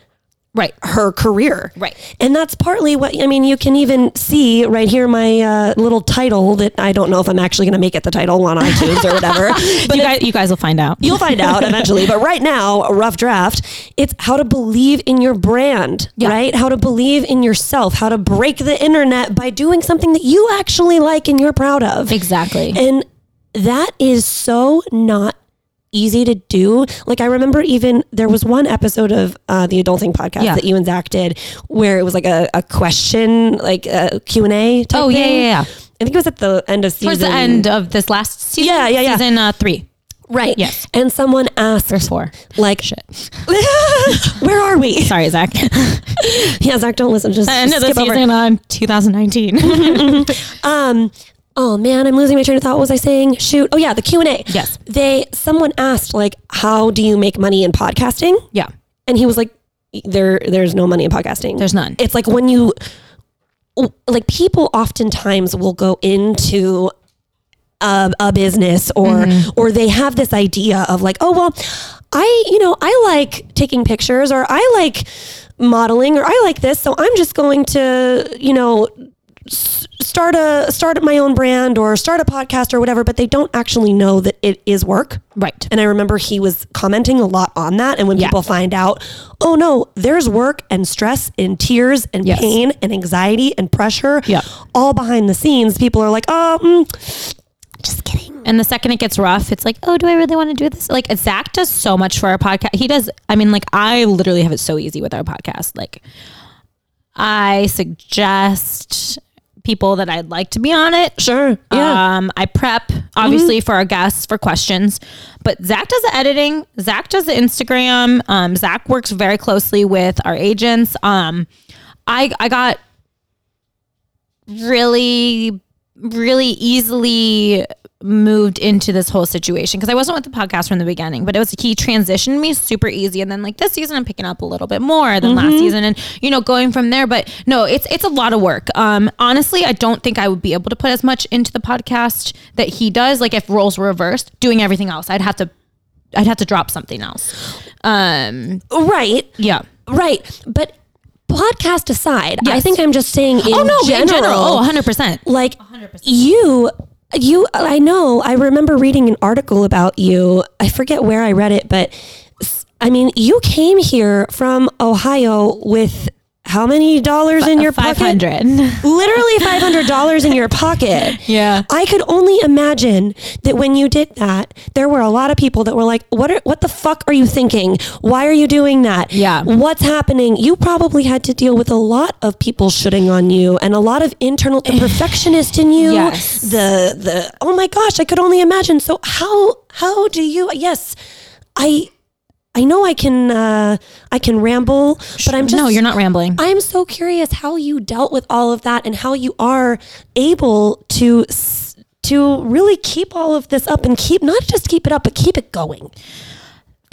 Right. her career. Right. And that's partly what, I mean, you can even see right here my uh, little title that I don't know if I'm actually going to make it the title on iTunes or whatever. But you guys, you guys will find out. You'll find out eventually. But right now, a rough draft, it's how to believe in your brand, Yeah. right? How to believe in yourself, how to break the internet by doing something that you actually like and you're proud of. Exactly. And that is so not easy to do. Like I remember even there was one episode of uh, the Adulting podcast Yeah. that you and Zach did where it was like a, a question, like a Q&A type Oh, yeah, yeah, yeah. I think it was at the end of season. Towards the end of this last season. Yeah, yeah, yeah. Season uh, three. Right. Yes. And someone asked, There's four. like, Shit. where are we? Sorry, Zach. Yeah, Zach, don't listen. Just, of the skip over. season on 2019. Um, oh man, I'm losing my train of thought. What was I saying? Shoot. Oh yeah, the Q and A. Yes. They someone asked like, how do you make money in podcasting? yeah. And he was like, there, there's no money in podcasting. There's none. It's like when you, like people oftentimes will go into a, a business or Mm-hmm. or they have this idea of like, oh well, I you know I like taking pictures or I like modeling or I like this, so I'm just going to you know start a start my own brand or start a podcast or whatever, but they don't actually know that it is work. Right. And I remember he was commenting a lot on that. And when Yeah. people find out, oh no, there's work and stress and tears and Yes. pain and anxiety and pressure Yeah. all behind the scenes, people are like, oh, mm, just kidding. And the second it gets rough, it's like, oh, do I really want to do this? Like Zach does so much for our podcast. He does. I mean, like I literally have it so easy with our podcast. Like I suggest people that I'd like to be on it. Sure. Yeah. Um, I prep obviously for our guests for questions, but Zach does the editing. Zach does the Instagram. Um, Zach works very closely with our agents. Um, I I got really really easily moved into this whole situation because I wasn't with the podcast from the beginning, but it was he transitioned me super easy. And then like this season, I'm picking up a little bit more than last season, and you know going from there. But no, it's it's a lot of work. Um, honestly, I don't think I would be able to put as much into the podcast that he does. Like if roles were reversed, doing everything else, I'd have to. I'd have to drop something else. Um, right. yeah. Right. But podcast aside, I think I'm just saying in, oh no, general, in general. Oh, 100 percent. like you you i know. I remember reading an article about you. I forget where i read it but i mean you came here from ohio with how many dollars in your Five pocket hundred. literally $500 in your pocket Yeah. i could only imagine that when you did that there were a lot of people that were like what are, what the fuck are you thinking why are you doing that Yeah. what's happening you probably had to deal with a lot of people shitting on you and a lot of internal the perfectionist in you Yes. the the oh my gosh i could only imagine so how how do you yes i i know i can uh i can ramble but i'm just no, you're not rambling. I'm so curious how you dealt with all of that and how you are able to to really keep all of this up and keep not just keep it up but keep it going.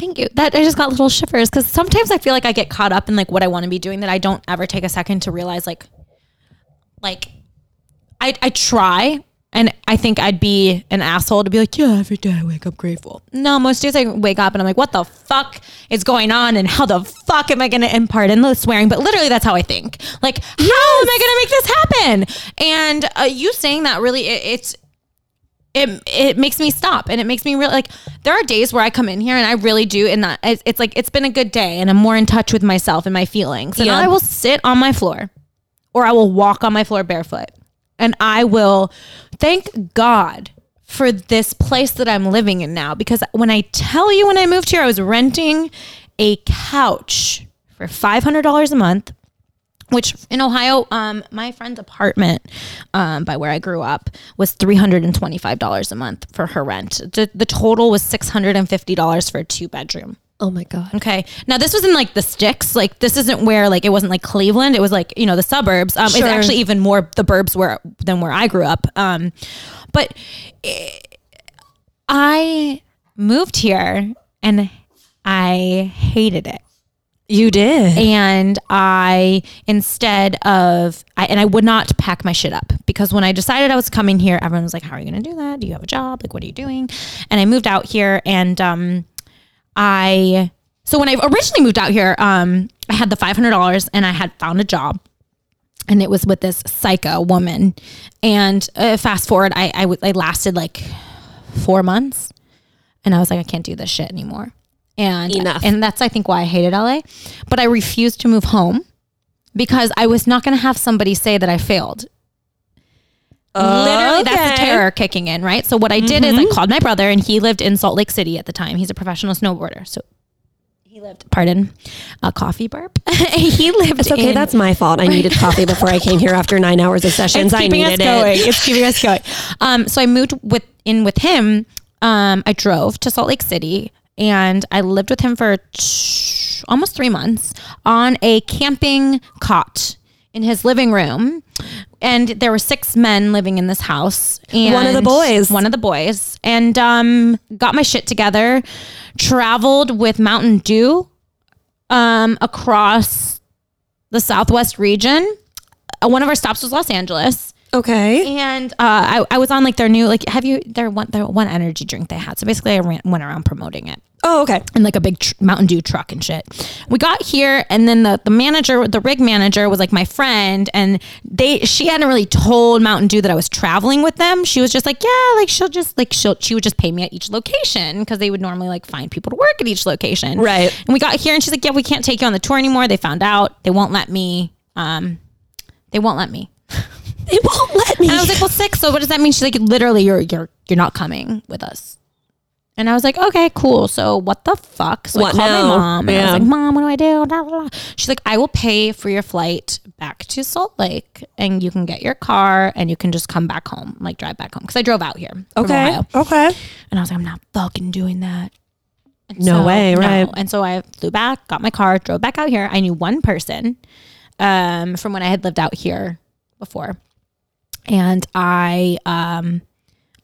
Thank you. That I just got little shivers because sometimes I feel like I get caught up in like what I want to be doing that I don't ever take a second to realize like, like, I I try And I think I'd be an asshole to be like, yeah, every day I wake up grateful. No, most days I wake up and I'm like, what the fuck is going on? And how the fuck am I going to impart in the swearing? But literally, that's how I think. Like, how am I going to make this happen? And uh, you saying that really, it, it's, it, it makes me stop and it makes me really like there are days where I come in here and I really do and that it's, it's like it's been a good day and I'm more in touch with myself and my feelings and Yeah. I will sit on my floor or I will walk on my floor barefoot and I will thank God for this place that I'm living in now because when I tell you when I moved here I was renting a couch for $500 a month which in Ohio, um, my friend's apartment um, by where I grew up was three hundred and twenty five dollars a month for her rent. The, total was six hundred and fifty dollars for a two bedroom. Oh my god. Okay, now this was in like the sticks. Like this isn't where like it wasn't like Cleveland. It was like you know the suburbs. Um, Sure. It's actually even more the burbs where than where I grew up. Um, but eh, I moved here and I hated it You did. and I instead of I, and I would not pack my shit up because when I decided I was coming here, everyone was like, "How are you going to do that? Do you have a job? Like, what are you doing?" And I moved out here, and um, I so when I originally moved out here, um, I had the five hundred dollars, and I had found a job. And it was with this psycho woman, and uh, fast forward, I, I w- I lasted like four months, and I was like, I can't do this shit anymore. And Enough. and that's I think why I hated LA. But I refused to move home because I was not going to have somebody say that I failed. Literally, that's the terror kicking in, right? So what I did is I called my brother, and he lived in Salt Lake City at the time. He's a professional snowboarder, so he lived. Pardon, a coffee burp. he lived. It's okay. in- That's my fault. I needed coffee before I came here after nine hours of sessions. it's I keeping us going. it. It's keeping us going. Um, so I moved with in with him. Um, I drove to Salt Lake City and I lived with him for t- almost three months on a camping cot in his living room. And there were six men living in this house. And One of the boys. One of the boys. And um, got my shit together. Traveled with Mountain Dew um, across the Southwest region. Uh, one of our stops was Los Angeles, Okay. and uh, I, I was on like their new like have you their one their one energy drink they had. So basically, I ran, went around promoting it Oh, okay. And like a big tr- Mountain Dew truck and shit. We got here, and then the the manager, the rig manager, was like my friend, and they she hadn't really told Mountain Dew that I was traveling with them. She was just like, yeah, like she'll just like she'll she would just pay me at each location because they would normally like find people to work at each location, Right. And we got here, and she's like, yeah, we can't take you on the tour anymore. They found out they won't let me. Um, they won't let me. It won't let me. And I was like, well, sick. So what does that mean? She's like, literally, you're you're you're not coming with us. And I was like, okay, cool. So what the fuck? So What I called now? my mom. And I was like, mom, what do I do? She's like, I will pay for your flight back to Salt Lake, and you can get your car, and you can just come back home, like drive back home, because I drove out here. okay. Okay. And I was like, I'm not fucking doing that. And No way, right. And so I flew back, got my car, drove back out here. I knew one person um, from when I had lived out here before. And I um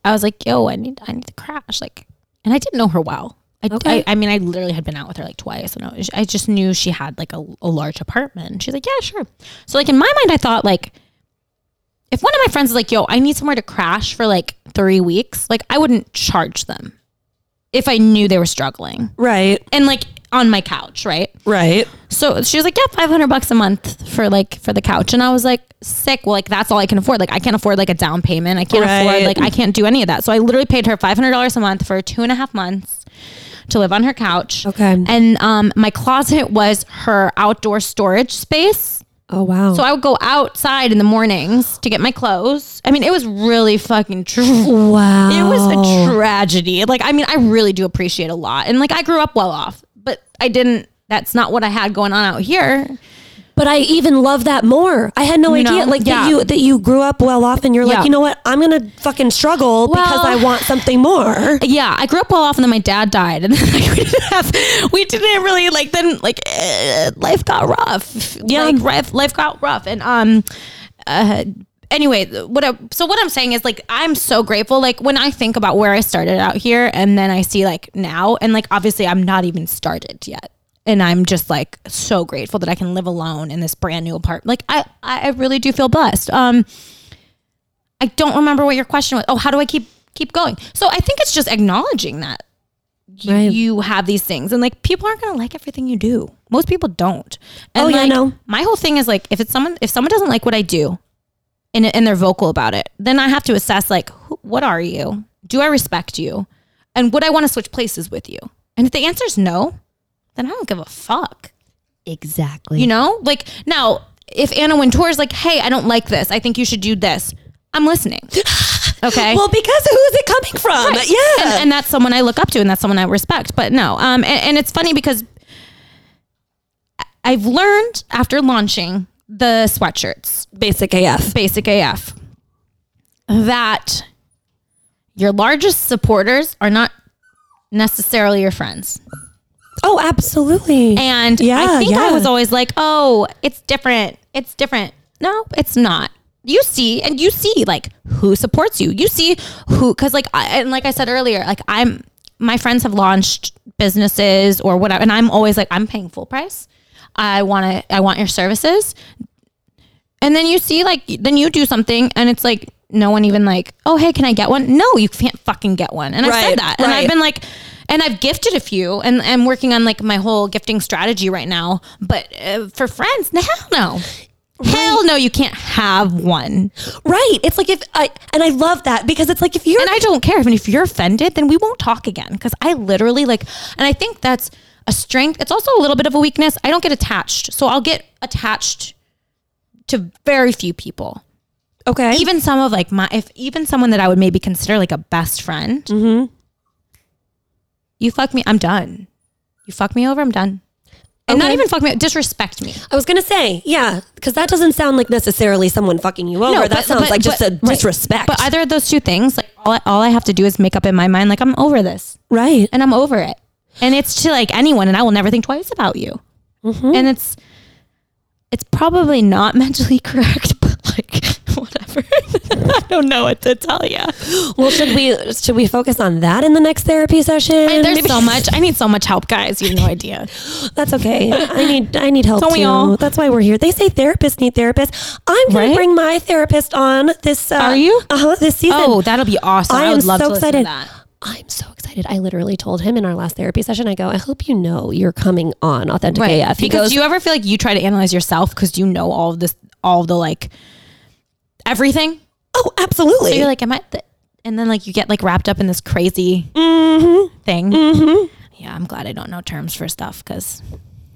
I was like, yo, I need I need to crash. Like and I didn't know her well. I, Okay. I, I mean, I literally had been out with her like twice, and I, was, I just knew she had like a, a large apartment. She's like, yeah, sure. So like in my mind, I thought like, if one of my friends is like, yo, I need somewhere to crash for like three weeks, like I wouldn't charge them if I knew they were struggling Right. and like on my couch, right? Right. So she was like, yeah, 500 bucks a month for like, for the couch. And I was like, sick. Well, like that's all I can afford. Like I can't afford like a down payment. I can't Right. afford, like I can't do any of that. So I literally paid her $500 a month for two and a half months to live on her couch. Okay. And um, my closet was her outdoor storage space. Oh wow. So I would go outside in the mornings to get my clothes. I mean, it was really fucking true. wow. It was a tragedy. Like, I mean, I really do appreciate a lot. And like, I grew up well off, I didn't, that's not what I had going on out here. But I even love that more. I had no You idea, know? like Yeah. that you that you grew up well off, and you're Yeah. like, you know what? I'm gonna fucking struggle because I want something more. Yeah, I grew up well off and then my dad died. And then like, we didn't have, we didn't really like, then like, eh, life got rough. Yeah. Like, life, life got rough. And, um, uh, anyway, what I, so what I'm saying is like I'm so grateful. Like when I think about where I started out here, and then I see like now, and like obviously I'm not even started yet, and I'm just like so grateful that I can live alone in this brand new apartment. Like I I really do feel blessed. Um, I don't remember what your question was. Oh, how do I keep keep going? So I think it's just acknowledging that you, Right. you have these things and like people aren't gonna like everything you do. Most people don't. And Oh, yeah, like, no. My whole thing is like if it's someone if someone doesn't like what I do and and they're vocal about it, then I have to assess like who, what are you? Do I respect you? And would I want to switch places with you? And if the answer is no, then I don't give a fuck. Exactly. You know, like now, if Anna Wintour is like, "Hey, I don't like this. I think you should do this," I'm listening. Okay. well, because who's it coming from? Yeah. and, and that's someone I look up to, and that's someone I respect. But no, um, and, and it's funny because I've learned after launching the sweatshirts, Basic AF. Basic AF, that your largest supporters are not necessarily your friends. Oh, absolutely. And Yeah, I think I yeah. was always like, oh, it's different. It's different. No, it's not. You see, and you see like who supports you. You see who, because like, I, and like I said earlier, like I'm, my friends have launched businesses or whatever, and I'm always like, I'm paying full price. I want to, I want your services. And then you see, like, then you do something, and it's like, no one even like, oh, hey, can I get one? No, you can't fucking get one. And I Right, said that. And. I've been like, and I've gifted a few, and I'm working on like my whole gifting strategy right now. But uh, for friends, no, hell no. Hell no, you can't have one. right. It's like if I, and I love that because it's like if you're, And I don't care. Even if you're offended, then we won't talk again. Because I literally like, and I think that's a strength. It's also a little bit of a weakness. I don't get attached. So I'll get attached to very few people. okay. even some of like my if even someone that I would maybe consider like a best friend, Mm-hmm. you fuck me, I'm done. You fuck me over, I'm done. And not even fuck me, disrespect me. I was gonna say, yeah, because that doesn't sound like necessarily someone fucking you over. No, that but- sounds but- like just but- a right. disrespect. But either of those two things, like all I, all I have to do is make up in my mind, like I'm over this, right. and I'm over it, and it's to like anyone, and I will never think twice about you. Mm-hmm. And it's it's probably not mentally correct, but like whatever. I don't know what to tell you. Well, should we should we focus on that in the next therapy session? There's Maybe- so much. I need so much help, guys. You have no idea. That's okay. I need I need help too. all? That's why we're here. They say therapists need therapists. I'm gonna Right? bring my therapist on this. Uh, Are you? Uh huh. This season. Oh, that'll be awesome. I I, would love so to listen excited. to that. I'm so excited. I literally told him in our last therapy session. I go, I hope you know you're coming on Authentic AF. He Because goes, do you ever feel like you try to analyze yourself because you know all of this, all of the like everything? Oh, absolutely. So you're like, am I? Th-? And then like you get like wrapped up in this crazy Mm-hmm. thing. Yeah, I'm glad I don't know terms for stuff because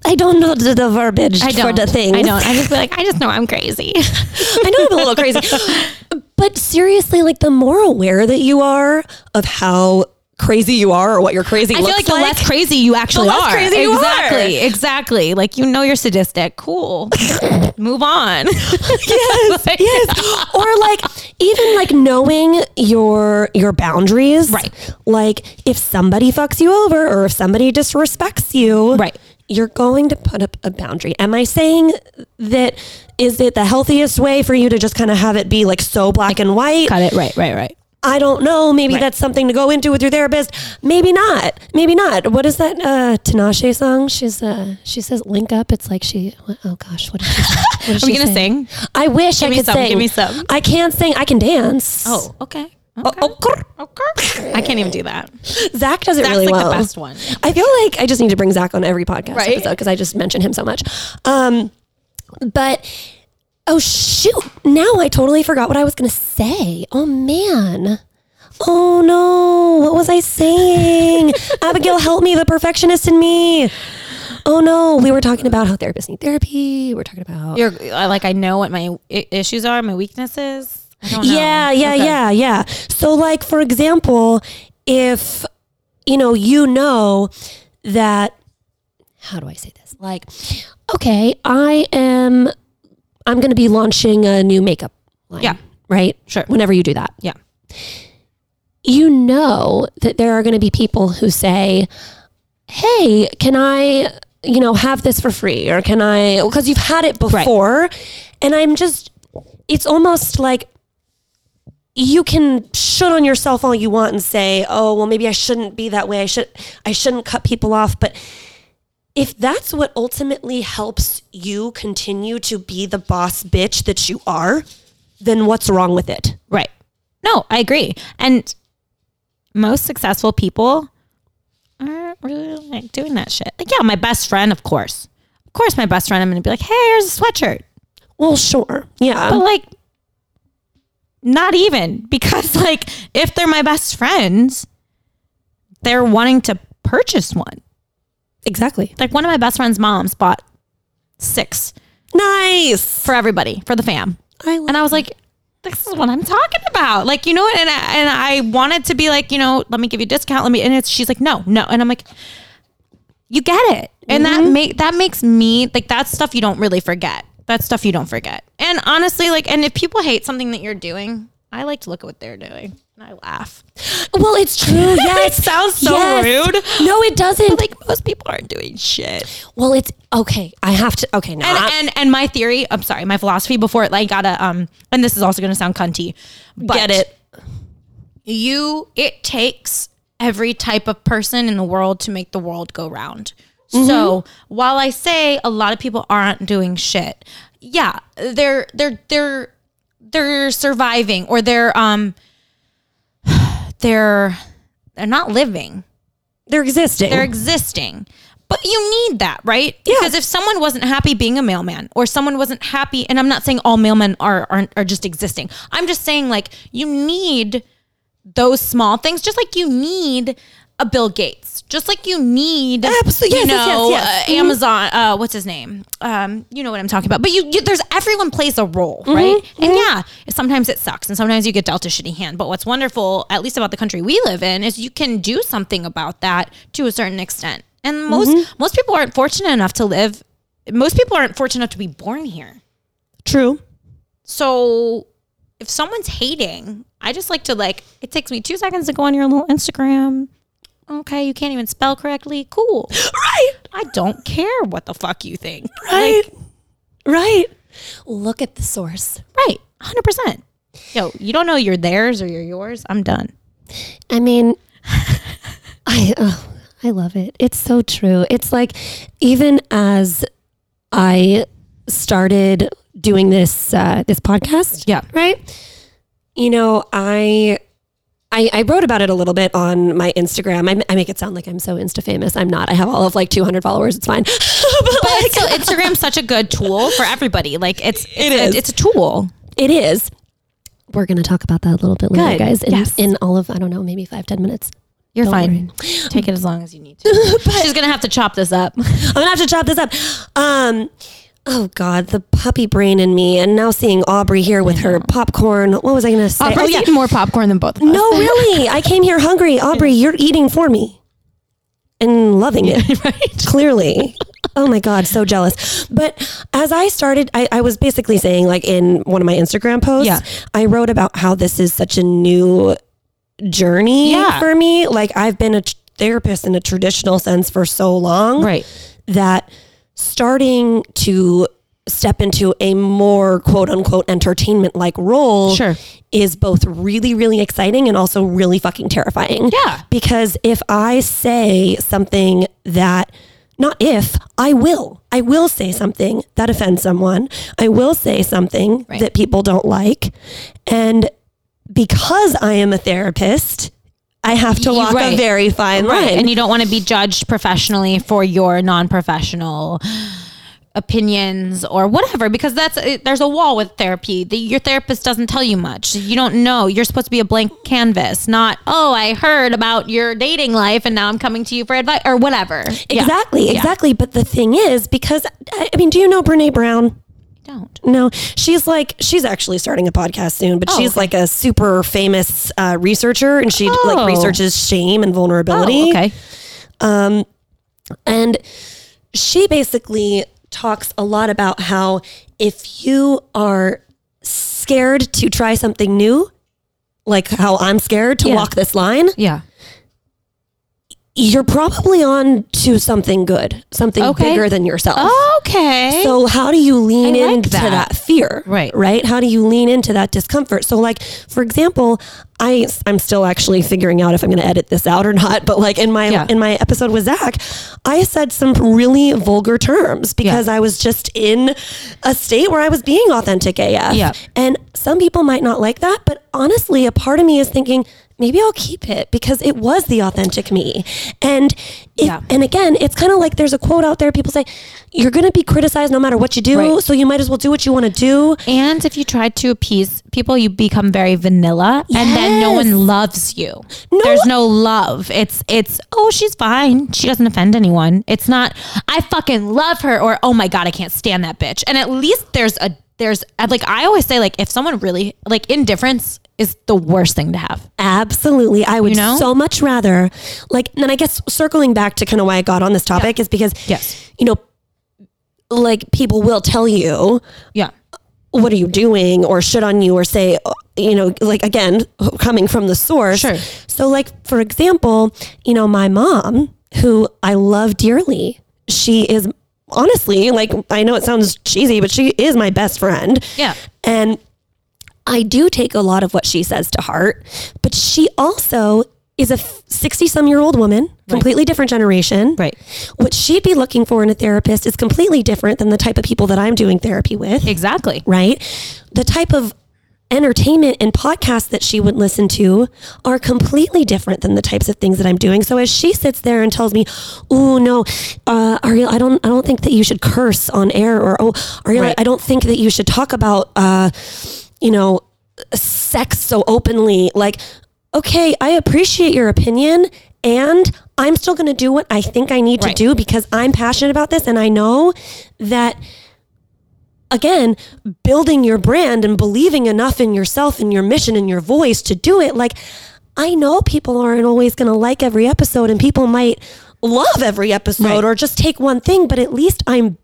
I don't know the, the verbiage I for don't. the thing. I don't. I just feel like I just know I'm crazy. I know I'm a little crazy. But seriously, like the more aware that you are of how crazy you are or what your crazy I feel looks like the less crazy you actually less are. crazy you are. exactly. Exactly. Like you know you're sadistic. Cool. Move on. yes, yes. Or like even like knowing your your boundaries. Right. Like if somebody fucks you over or if somebody disrespects you. Right. You're going to put up a boundary. Am I saying that is it the healthiest way for you to just kind of have it be like so black and white? Cut it. Right. Right. Right. I don't know. Maybe Right. that's something to go into with your therapist. Maybe not. Maybe not. What is that uh Tinashe song? She's uh she says link up. It's like she oh gosh, what did she? What did Are we she gonna sing? I wish I me could some, sing. give me some. I can't sing. I can dance. Oh. Okay. Oh, Okay. oh, grr. Okay. I can't even do that. Zach does it That's really like well. the best one. I feel like I just need to bring Zach on every podcast Right? episode because I just mention him so much. Um, but oh shoot! Now I totally forgot what I was gonna say. Oh man. Oh no! What was I saying? Abigail, help me! The perfectionist in me. Oh no! We were talking about how therapists need therapy. We We're talking about You're uh, like I know what my I- issues are, my weaknesses. I don't know. Yeah, yeah, Okay. yeah, yeah. So, like, for example, if, you know, you know that, how do I say this? Like, okay, I am, I'm going to be launching a new makeup line. Yeah. Right? Sure. Whenever you do that. Yeah. You know that there are going to be people who say, hey, can I, you know, have this for free? Or can I, because you've had it before. And I'm just, it's almost like, you can shit on yourself all you want and say, "Oh, well, maybe I shouldn't be that way. I should, I shouldn't cut people off." But if that's what ultimately helps you continue to be the boss bitch that you are, then what's wrong with it? Right. No, I agree. And most successful people aren't really like doing that shit. Like, yeah, my best friend, of course. Of course, my best friend, I'm going to be like, hey, here's a sweatshirt. Well, sure. Yeah. But like, not even because, like, if they're my best friends, they're wanting to purchase one. exactly. Like, one of my best friend's moms bought six Nice. for everybody, for the fam. I And I was like, this is what I'm talking about. Like, you know what? And I, and I wanted to be like, you know, let me give you a discount. Let me, and it's, she's like, no, no. And I'm like, you get it. And that mm-hmm. make, that makes me like, that's stuff you don't really forget. That's stuff you don't forget. And honestly, like, and if people hate something that you're doing, I like to look at what they're doing and I laugh. Well, it's true. Yes. It sounds so Yes. rude. No, it doesn't. Like most people aren't doing shit. well, it's okay. I have to. Okay, now and, and and my theory, I'm sorry, my philosophy before it like gotta um and this is also gonna sound cunty. But get it. You it takes every type of person in the world to make the world go round. So while I say a lot of people aren't doing shit, yeah, they're they're they're they're surviving or they're um they're they're not living They're existing. they're existing. But you need that, right? Yeah. Because if someone wasn't happy being a mailman, or someone wasn't happy, and I'm not saying all mailmen are aren't, are just existing. I'm just saying like you need those small things, just like you need a Bill Gates, just like you need, Absolutely. you Yes, know, yes, yes. uh, Mhm. Amazon. Uh, what's his name? Um, you know what I'm talking about. But you, you there's everyone plays a role, Mm-hmm. right? And yeah, sometimes it sucks, and sometimes you get dealt a shitty hand. But what's wonderful, at least about the country we live in, is you can do something about that to a certain extent. And most Mm-hmm. most people aren't fortunate enough to live. Most people aren't fortunate enough to be born here. true. So if someone's hating, I just like to like. It takes me two seconds to go on your little Instagram. Okay, you can't even spell correctly. Cool. Right. I don't care what the fuck you think. Right. right. Look at the source. Right. 100%. Yo, you don't know you're theirs or you're yours. I'm done. I mean, I oh, I love it. It's so true. It's like even as I started doing this uh, this podcast, Yeah. right. You know, I. I, I wrote about it a little bit on my Instagram. I, I make it sound like I'm so Insta famous. I'm not. I have all of like 200 followers. It's fine. but But like, still, Instagram's such a good tool for everybody. Like it's, it's It a- it's a tool. It is. We're going to talk about that a little bit later, Good. guys. In, Yes. in all of, I don't know, maybe five, ten minutes. You're Don't fine. worry. Take it as long as you need to. She's gonna have to chop this up. I'm going to have to chop this up. Um, oh, God, the puppy brain in me. And now seeing Aubrey here with her popcorn. What was I going to say? Aubrey's oh, yeah. eating more popcorn than both of us. No, really. I came here hungry. Aubrey, you're eating for me and loving it. right? Clearly. Oh my God, so jealous. But as I started, I, I was basically saying, like in one of my Instagram posts, Yeah. I wrote about how this is such a new journey Yeah. for me. Like I've been a t- therapist in a traditional sense for so long Right. that starting to step into a more quote unquote entertainment like role Sure. is both really, really exciting and also really fucking terrifying. Yeah. Because if I say something that, not if, I will. I will say something that offends someone. I will say something Right. that people don't like. And because I am a therapist, I have to walk right. a very fine line. And you don't want to be judged professionally for your non-professional opinions or whatever because that's eh, there's a wall with therapy the, your therapist doesn't tell you much you don't know you're supposed to be a blank canvas not oh i heard about your dating life and now i'm coming to you for advice or whatever Yeah. Exactly, Yeah. exactly. But the thing is, because I mean, do you know Brene Brown? Don't No, she's like she's actually starting a podcast soon, but Oh, she's okay. like a super famous uh, researcher, and she Oh. like researches shame and vulnerability. oh, okay And she basically talks a lot about how if you are scared to try something new, like how I'm scared to Yeah. walk this line, yeah you're probably on to something good, something Okay. bigger than yourself. okay So how do you lean like into that. that. fear? Right. Right? How do you lean into that discomfort? So like for example, I I'm still actually figuring out if I'm going to edit this out or not. But like in my Yeah. in my episode with Zach, I said some really vulgar terms because I was just in a state where I was being authentic AF. Yeah. And some people might not like that, but honestly, a part of me is thinking maybe I'll keep it because it was the authentic me. And Yeah. and again, it's kind of like there's a quote out there. People say you're going to be criticized no matter what you do, Right. so you might as well do what you want to do. And if you try to appease people, you become very vanilla, and then no one loves you. No. There's no love. It's it's oh she's fine. She doesn't offend anyone. It's not I fucking love her or oh my god I can't stand that bitch. And at least there's a there's like I always say like if someone really like indifference is the worst thing to have. Absolutely. I would You know? so much rather like and then I guess circling back to kind of why I got on this topic is because Yes. you know like people will tell you Yeah. what are you doing or shit on you or say you know like again coming from the source Sure. so like for example you know my mom who i love dearly she is honestly like i know it sounds cheesy but she is my best friend Yeah. and I do take a lot of what she says to heart, but she also is a 60 some year old woman, completely different generation. Right. What she'd be looking for in a therapist is completely different than the type of people that I'm doing therapy with, Exactly. right? The type of entertainment and podcasts that she would listen to are completely different than the types of things that I'm doing. So as she sits there and tells me, "Oh no, uh, Ariel, I don't, I don't think that you should curse on air," or "Oh, Ariel, Right. I don't think that you should talk about, uh, you know, sex so openly." Like, okay, I appreciate your opinion. And I'm still going to do what I think I need Right. to do because I'm passionate about this. And I know that again, building your brand and believing enough in yourself and your mission and your voice to do it. Like, I know people aren't always going to like every episode and people might love every episode Right. or just take one thing, but at least I'm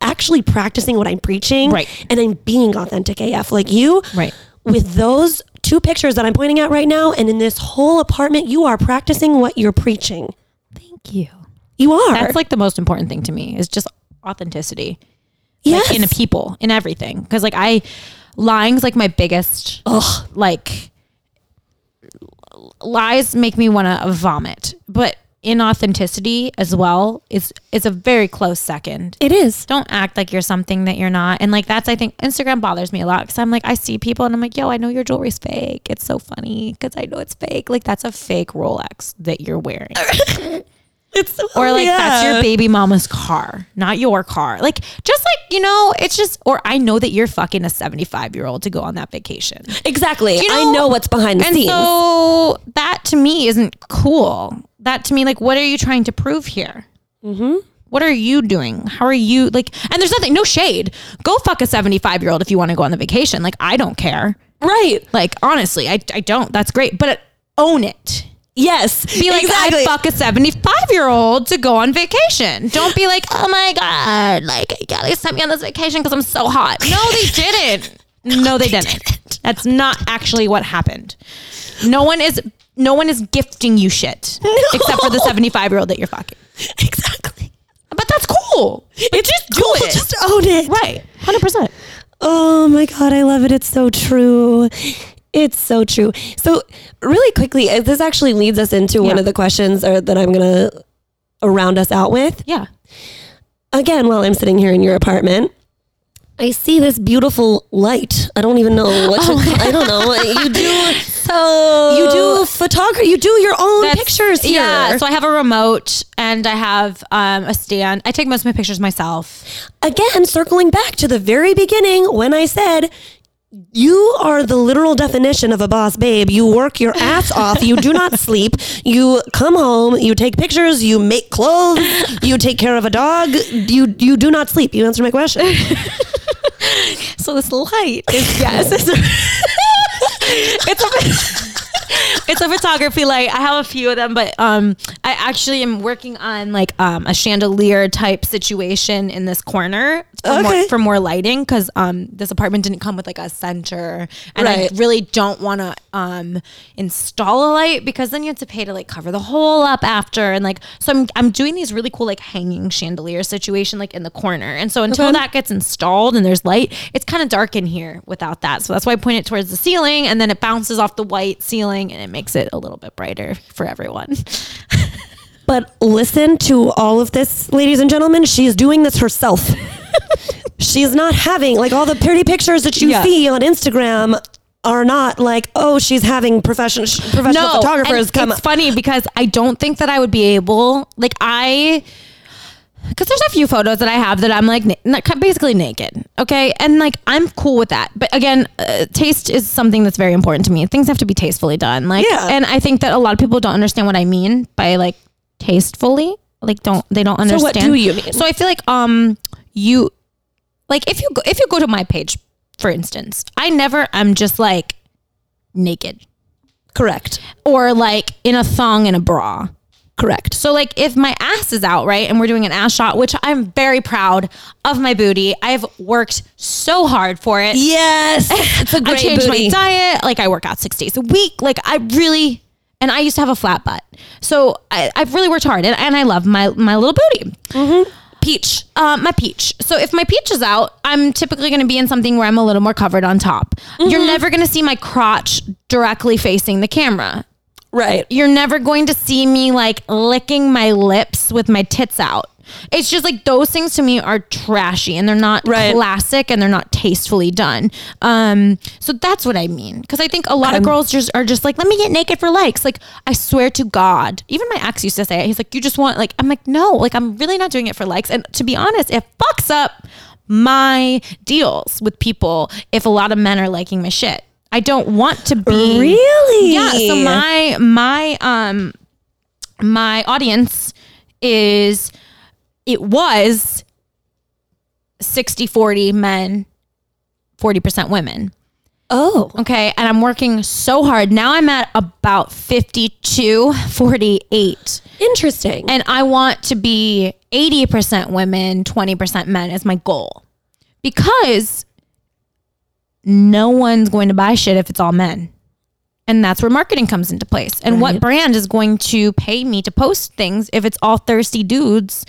actually practicing what I'm preaching Right. and I'm being authentic AF. Like you, Right. with those two pictures that I'm pointing at right now and in this whole apartment, you are practicing what you're preaching. Thank you. You are. That's like the most important thing to me is just authenticity. yes. like in a people in everything because like i lying's like my biggest Ugh. like lies make me want to vomit but inauthenticity as well is is a very close second It is. don't act like you're something that you're not and like that's i think instagram bothers me a lot because i'm like i see people and i'm like yo i know your jewelry's fake it's so funny because i know it's fake like that's a fake rolex that you're wearing It's or like that's your baby mama's car, not your car. Like just like, you know, it's just or I know that you're fucking a 75 year old to go on that vacation. Exactly. You I know- know what's behind the And scenes. so that to me isn't cool. That to me, like, what are you trying to prove here? Mm-hmm. What are you doing? How are you like? And there's nothing, no shade. Go fuck a 75 year old if you want to go on the vacation. Like, I don't care. right. Like, honestly, I, I don't. That's great. But own it. Yes. Be like, exactly. I fuck a 75 year old to go on vacation. Don't be like, oh my God, like, yeah, they sent me on this vacation because I'm so hot. No, they didn't. No, they didn't. That's not actually what happened. No one is. No one is gifting you shit except for the 75 year old that you're fucking. exactly. But that's cool. It's just do cool. it. Just own it. Right. 100%. Oh my god, I love it. It's so true. It's so true. So, really quickly, uh, this actually leads us into one of the questions that I'm going to round us out with. Yeah. Again, while I'm sitting here in your apartment, I see this beautiful light. I don't even know what to, I don't know. You do So you do photography. You do your own pictures here. Yeah. So I have a remote and I have um, a stand. I take most of my pictures myself. again, circling back to the very beginning when I said you are the literal definition of a boss babe. You work your ass off. You do not sleep. You come home. You take pictures. You make clothes. You take care of a dog. You you do not sleep. You answer my question. So this light is yes, it's a, it's a it's a photography light. I have a few of them, but um, I actually am working on like um, a chandelier type situation in this corner for, Okay. more, for more lighting because um, this apartment didn't come with like a center, and Right. I really don't want to um, install a light because then you have to pay to like cover the hole up after, and like so I'm I'm doing these really cool like hanging chandelier situation like in the corner, and so until Okay. that gets installed and there's light, it's kind of dark in here without that. So that's why I point it towards the ceiling, and then it bounces off the white ceiling, and it makes it a little bit brighter for everyone. But listen to all of this, ladies and gentlemen. She is doing this herself. She's not having like all the pretty pictures that you Yeah. see on Instagram are not like oh she's having professional professional photographers come. It's funny because I don't think that I would be able, like I, because there's a few photos that I have that I'm like na- basically naked, okay, and like I'm cool with that. But again, uh, taste is something that's very important to me. Things have to be tastefully done, like, Yeah. and I think that a lot of people don't understand what I mean by like tastefully. Like, don't they don't understand. So what do you mean? So I feel like um you like if you go, if you go to my page, for instance, I never I'm just like naked Correct. or like in a thong and a bra. Correct. So like if my ass is out, right, and we're doing an ass shot, which I'm very proud of my booty. I've worked so hard for it. Yes, it's a I great changed booty. my diet. Like I work out six days a week. Like I really and I used to have a flat butt. So I, I've really worked hard and, and I love my my little booty. Peach, uh, my peach. So if my peach is out, I'm typically going to be in something where I'm a little more covered on top. You're never going to see my crotch directly facing the camera Right. you're never going to see me like licking my lips with my tits out. It's just like those things to me are trashy and they're not Right. classic and they're not tastefully done. Um, so that's what I mean. Because I think a lot of girls just are just like, let me get naked for likes. Like I swear to God, even my ex used to say it. He's like, you just want like I'm like, no, like I'm really not doing it for likes. And to be honest, it fucks up my deals with people if a lot of men are liking my shit. I don't want to be Really? yeah so my my um my audience is it was 60 40 men 40% women Oh. okay and i'm working so hard now i'm at about 52 48 Interesting. and i want to be 80% women 20% men is my goal because no one's going to buy shit if it's all men and that's where marketing comes into place. And what brand is going to pay me to post things if it's all thirsty dudes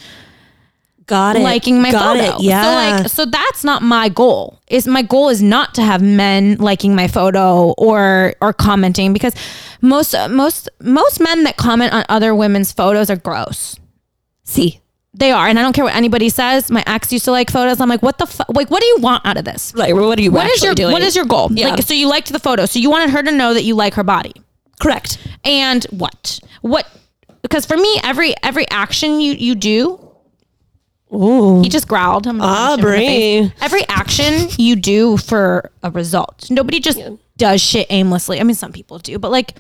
Got it. liking my Got photo? It. Yeah. So like so that's not my goal. Is my goal is not to have men liking my photo or or commenting because most most most men that comment on other women's photos are gross. See. They are, and I don't care what anybody says. My ex used to like photos. I'm like, what the fuck? Like, what do you want out of this? Like, what are you What is your doing? what is your goal? Yeah. Like, so you liked the photo, so you wanted her to know that you like her body. correct? and what what because for me every every action you you do Ooh. he just growled I'm gonna punch him in the Aubrey. every action you do for a result nobody just does shit aimlessly i mean some people do but like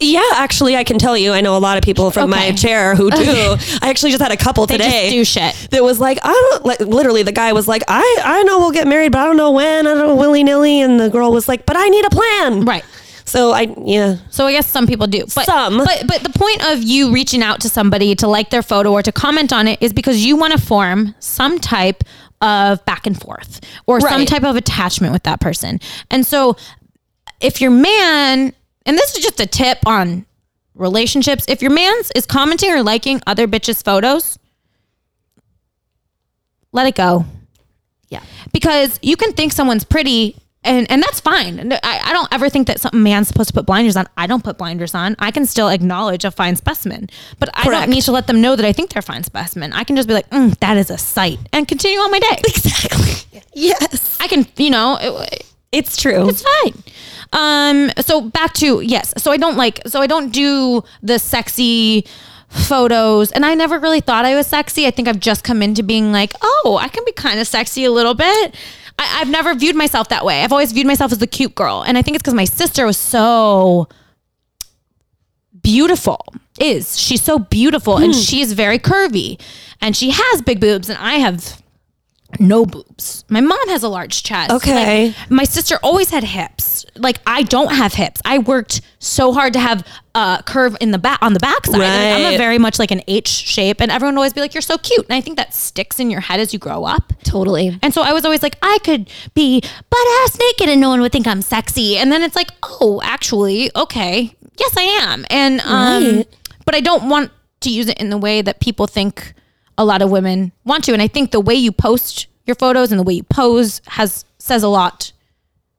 Yeah, actually, I can tell you. I know a lot of people from my chair who do. I actually just had a couple they today. just do shit that was like, I don't like literally the guy was like, I, I know we'll get married, but I don't know when, I don't know willy nilly. And the girl was like, but I need a plan. right So I yeah. so i guess some people do but Some. but but the point of you reaching out to somebody to like their photo or to comment on it is because you want to form some type of back and forth or some type of attachment with that person and so if your man, and this is just a tip on relationships, if your man's is commenting or liking other bitches' photos, let it go. Yeah. Because you can think someone's pretty and, and that's fine. I, I don't ever think that some man's supposed to put blinders on. I don't put blinders on. I can still acknowledge a fine specimen, but I don't need to let them know that I think they're a fine specimen. I can just be like, mm, that is a sight and continue on my day. Exactly. Yes. I can, you know, it, It's true. it's fine. Um, so back to yes. So I don't like. So I don't do the sexy photos, and I never really thought I was sexy. I think I've just come into being like, oh, I can be kind of sexy a little bit. I, I've never viewed myself that way. I've always viewed myself as the cute girl, and I think it's because my sister was so beautiful. Is she's so beautiful, and she is very curvy, and she has big boobs, and I have no boobs. My mom has a large chest. Okay. Like, my sister always had hips. Like I don't have hips. I worked so hard to have a curve in the back on the back side. Like, I'm a very much like an H shape, and everyone would always be like, "You're so cute." And I think that sticks in your head as you grow up. Totally. And so I was always like, I could be butt ass naked and no one would think I'm sexy. And then it's like, oh, actually, okay, yes, I am. And um, Right. but I don't want to use it in the way that people think a lot of women want to. And I think the way you post your photos and the way you pose has says a lot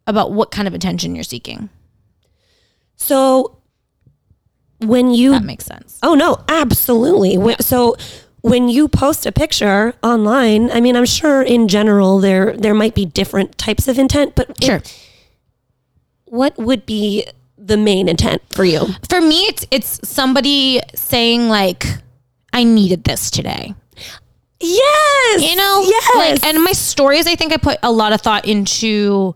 about what kind of attention you're seeking. So when you That makes sense. Oh no, absolutely. Wh- So when you post a picture online, I mean, I'm sure in general there there might be different types of intent, but it- Sure. what would be the main intent for you? For me, it's it's somebody saying like, I needed this today. Yes, you know yes, like and my stories i think i put a lot of thought into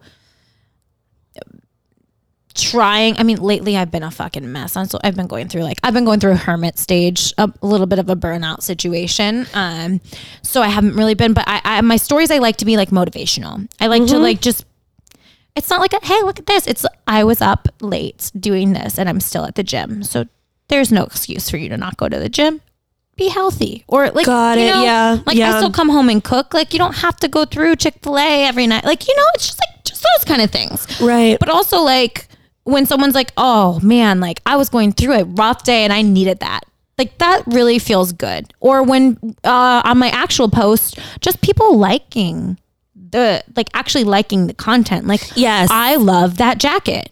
trying i mean lately i've been a fucking mess. So i've been going through like i've been going through a hermit stage a little bit of a burnout situation um so i haven't really been but i, I my stories i like to be like motivational. I like to like just it's not like a, hey look at this. It's i was up late doing this and i'm still at the gym. So there's no excuse for you to not go to the gym be healthy. Or like Got you it, know, yeah, like yeah. i still come home and cook. Like you don't have to go through chick-fil-a every night. Like you know it's just like just those kind of things. Right. but also like when someone's like oh man like i was going through a rough day and i needed that. Like that really feels good. Or when uh on my actual post just people liking the like actually liking the content. Like Yes. i love that jacket.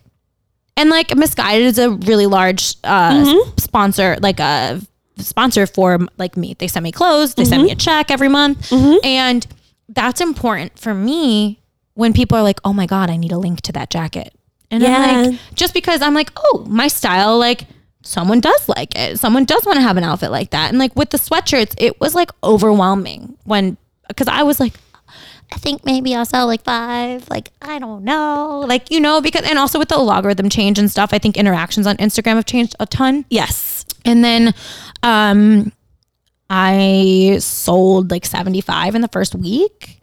And like Missguided is a really large uh Mm-hmm. sponsor like a sponsor for like me they send me clothes they Mm-hmm. send me a check every month and that's important for me when people are like oh my god i need a link to that jacket and i'm Yeah. like just because i'm like oh my style like someone does like it someone does want to have an outfit like that and like with the sweatshirts it was like overwhelming when because i was like I think maybe I'll sell like five. Like, I don't know. Like, you know, because, and also with the logarithm change and stuff, I think interactions on Instagram have changed a ton. yes. And then, um, I sold like 75 in the first week.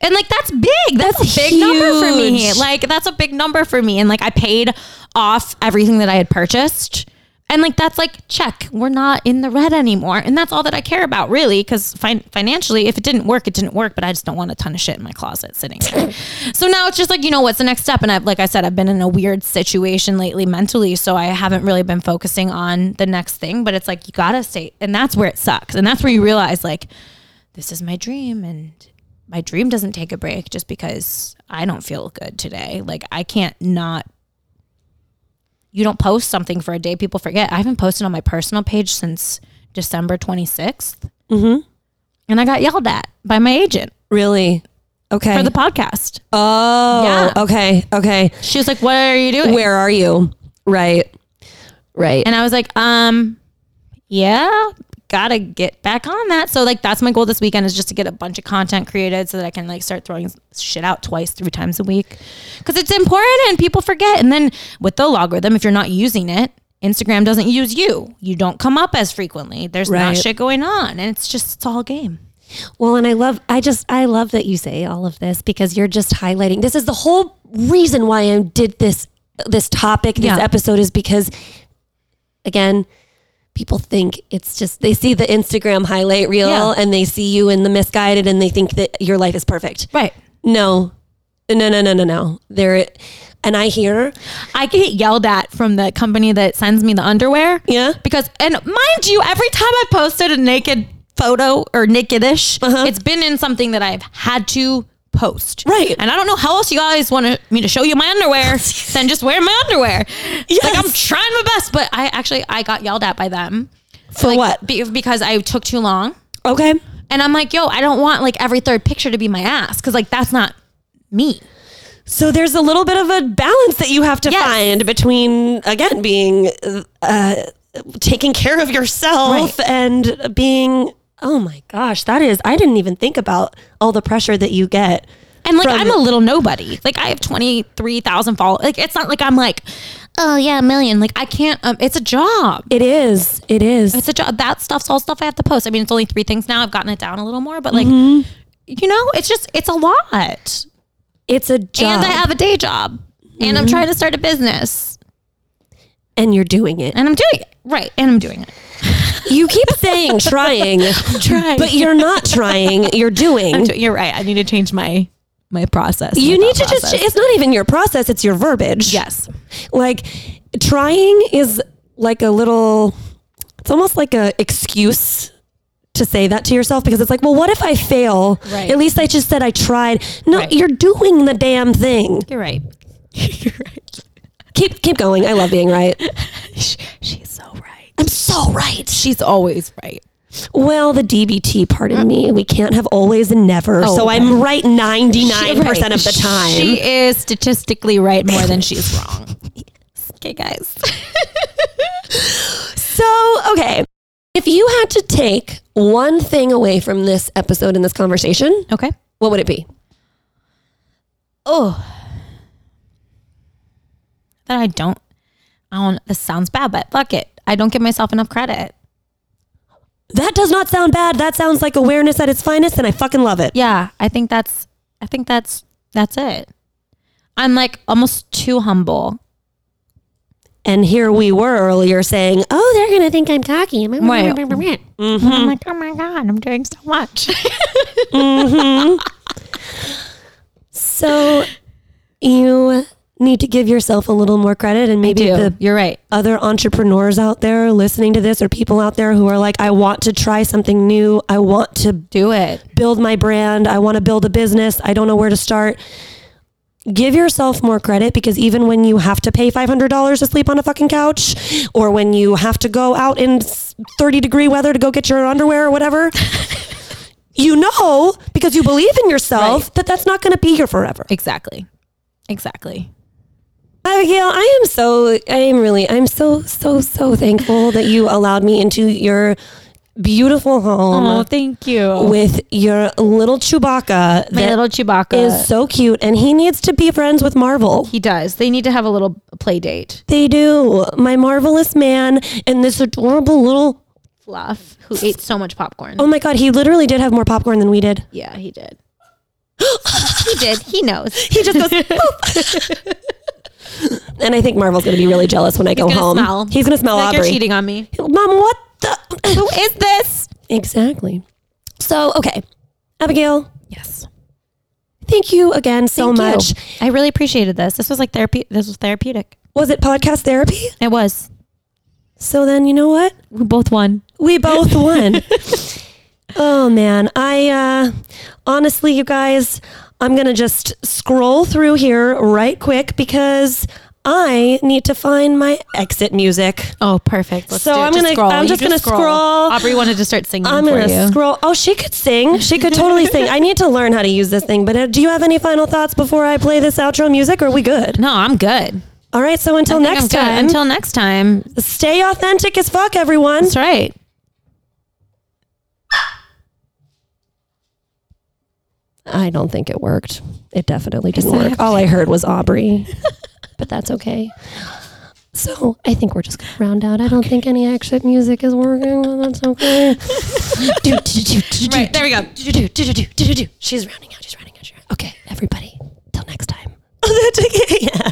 And like, that's big. That's, That's a big number for me. Like, that's a big number for me. And like, I paid off everything that I had purchased. And like, that's like, check, we're not in the red anymore. And that's all that I care about, really. Cause fin- financially, if it didn't work, it didn't work. But I just don't want a ton of shit in my closet sitting there. so now it's just like, you know, what's the next step? And I've, like I said, I've been in a weird situation lately mentally. So I haven't really been focusing on the next thing. But it's like, you gotta stay. And that's where it sucks. And that's where you realize, like, this is my dream. And my dream doesn't take a break just because I don't feel good today. Like, I can't not you don't post something for a day, people forget. I haven't posted on my personal page since December 26th. Mm-hmm. And I got yelled at by my agent Really. Okay. for the podcast. oh. Yeah. Okay. Okay. She was like, What are you doing? Where are you? Right. Right. And I was like, Um, yeah, gotta get back on that. So, like, that's my goal this weekend is just to get a bunch of content created so that I can, like, start throwing shit out twice, three times a week. Cause it's important and people forget. And then with the logarithm, if you're not using it, Instagram doesn't use you. You don't come up as frequently. There's not shit going on. And it's just, it's all game. Well, and I love, I just, I love that you say all of this because you're just highlighting. This is the whole reason why I did this, this topic, this Yeah. episode is because, again, people think it's just, they see the Instagram highlight reel Yeah. and they see you in the Missguided and they think that your life is perfect. Right. No, no, no, no, no, no. There, and I hear, I get yelled at from the company that sends me the underwear. Yeah. Because, and mind you, every time I posted a naked photo or nakedish, Uh-huh. it's been in something that I've had to post. Right. And I don't know how else you guys want me to show you my underwear than just wear my underwear. Like I'm trying my best, but I actually, I got yelled at by them. For Like, what? be- because I took too long. okay. And I'm like, yo, I don't want like every third picture to be my ass. Cause like that's not me. So there's a little bit of a balance that you have to Yes. find between again being uh, taking care of yourself Right. and being oh my gosh that is I didn't even think about all the pressure that you get. And like From- I'm a little nobody. Like I have twenty three thousand followers. Like it's not like I'm like, oh yeah, a million. Like I can't. Um, it's a job. It is. It is. It's a job. That stuff's all stuff I have to post. I mean, it's only three things now. I've gotten it down a little more, but like, Mm-hmm. you know, it's just it's a lot. It's a job. And I have a day job. And I'm trying to start a business. and you're doing it. And I'm doing it. Right. And I'm doing it. You keep saying trying, Trying. but you're not trying. You're doing. You're right. I need to change my my process. You my need to thought just, it's not even your process, it's your verbiage. Yes. Like trying is like a little, it's almost like a excuse to say that to yourself because it's like, well, what if I fail? Right. At least I just said I tried. No, Right. you're doing the damn thing. You're right. You're right. Keep keep going. I love being right. She's so right. I'm so right. She's always right. Well, the DBT part of me, we can't have always and never. Oh, so okay. I'm right 99% Right. of the time. She is statistically right more than she's wrong. Okay, guys. So, okay. If you had to take one thing away from this episode and this conversation, Okay. what would it be? Oh. That I don't I don't this sounds bad, but fuck it. I don't give myself enough credit. That does not sound bad. That sounds like awareness at its finest, and I fucking love it. Yeah, I think that's I think that's that's it. I'm like almost too humble. And here we were earlier saying, oh, they're going to think I'm cocky. Right. Mm-hmm. I'm like, oh my God, I'm doing so much. So you need to give yourself a little more credit, and maybe the You're right. other entrepreneurs out there listening to this or people out there who are like, I want to try something new. I want to Do it. build my brand. I want to build a business. I don't know where to start. Give yourself more credit because even when you have to pay $500 to sleep on a fucking couch or when you have to go out in 30 degree weather to go get your underwear or whatever, you know because you believe in yourself Right. that that's not going to be here forever. Exactly. Exactly. Abigail, I am so, I am really, I'm so, so, so thankful that you allowed me into your beautiful home Oh, thank you. with your little Chewbacca. my little Chewbacca is so cute and he needs to be friends with Marvel. he does. They need to have a little play date. They do. My marvelous man and this adorable little Fluff, who ate so much popcorn. Oh my god, he literally did have more popcorn than we did. Yeah, he did. he did. He knows. He just goes "Boop." And I think Marvel's going to be really jealous when I go gonna home. smell. He's going to smell like you're cheating on me. Mom, what the Who is this? Exactly. So, okay. Abigail, Yes. thank you again so much. I really appreciated this. This was like therapy. This was therapeutic. Was it podcast therapy? It was. So then, you know what? We both won. We both won. oh man, I uh honestly you guys, I'm going to just scroll through here right quick because I need to find my exit music. Oh, perfect. Let's So. I'm Just gonna- scroll. I'm You just gonna scroll. Aubrey wanted to start singing I'm going to you. scroll. Oh, she could sing. She could totally sing. I need to learn how to use this thing. But uh, do you have any final thoughts before I play this outro music? Or are we good? no, I'm good. All right. So until next time, Until next time. stay authentic as fuck, everyone. That's right. I don't think it worked. It definitely didn't work. All I heard was Aubrey, but that's okay. So I think we're just gonna round out. I don't think any exit music is working, but that's okay. Right, there we go. She's rounding out. She's rounding out. She's rounding. Okay, everybody. Till next time. Oh, that's yeah.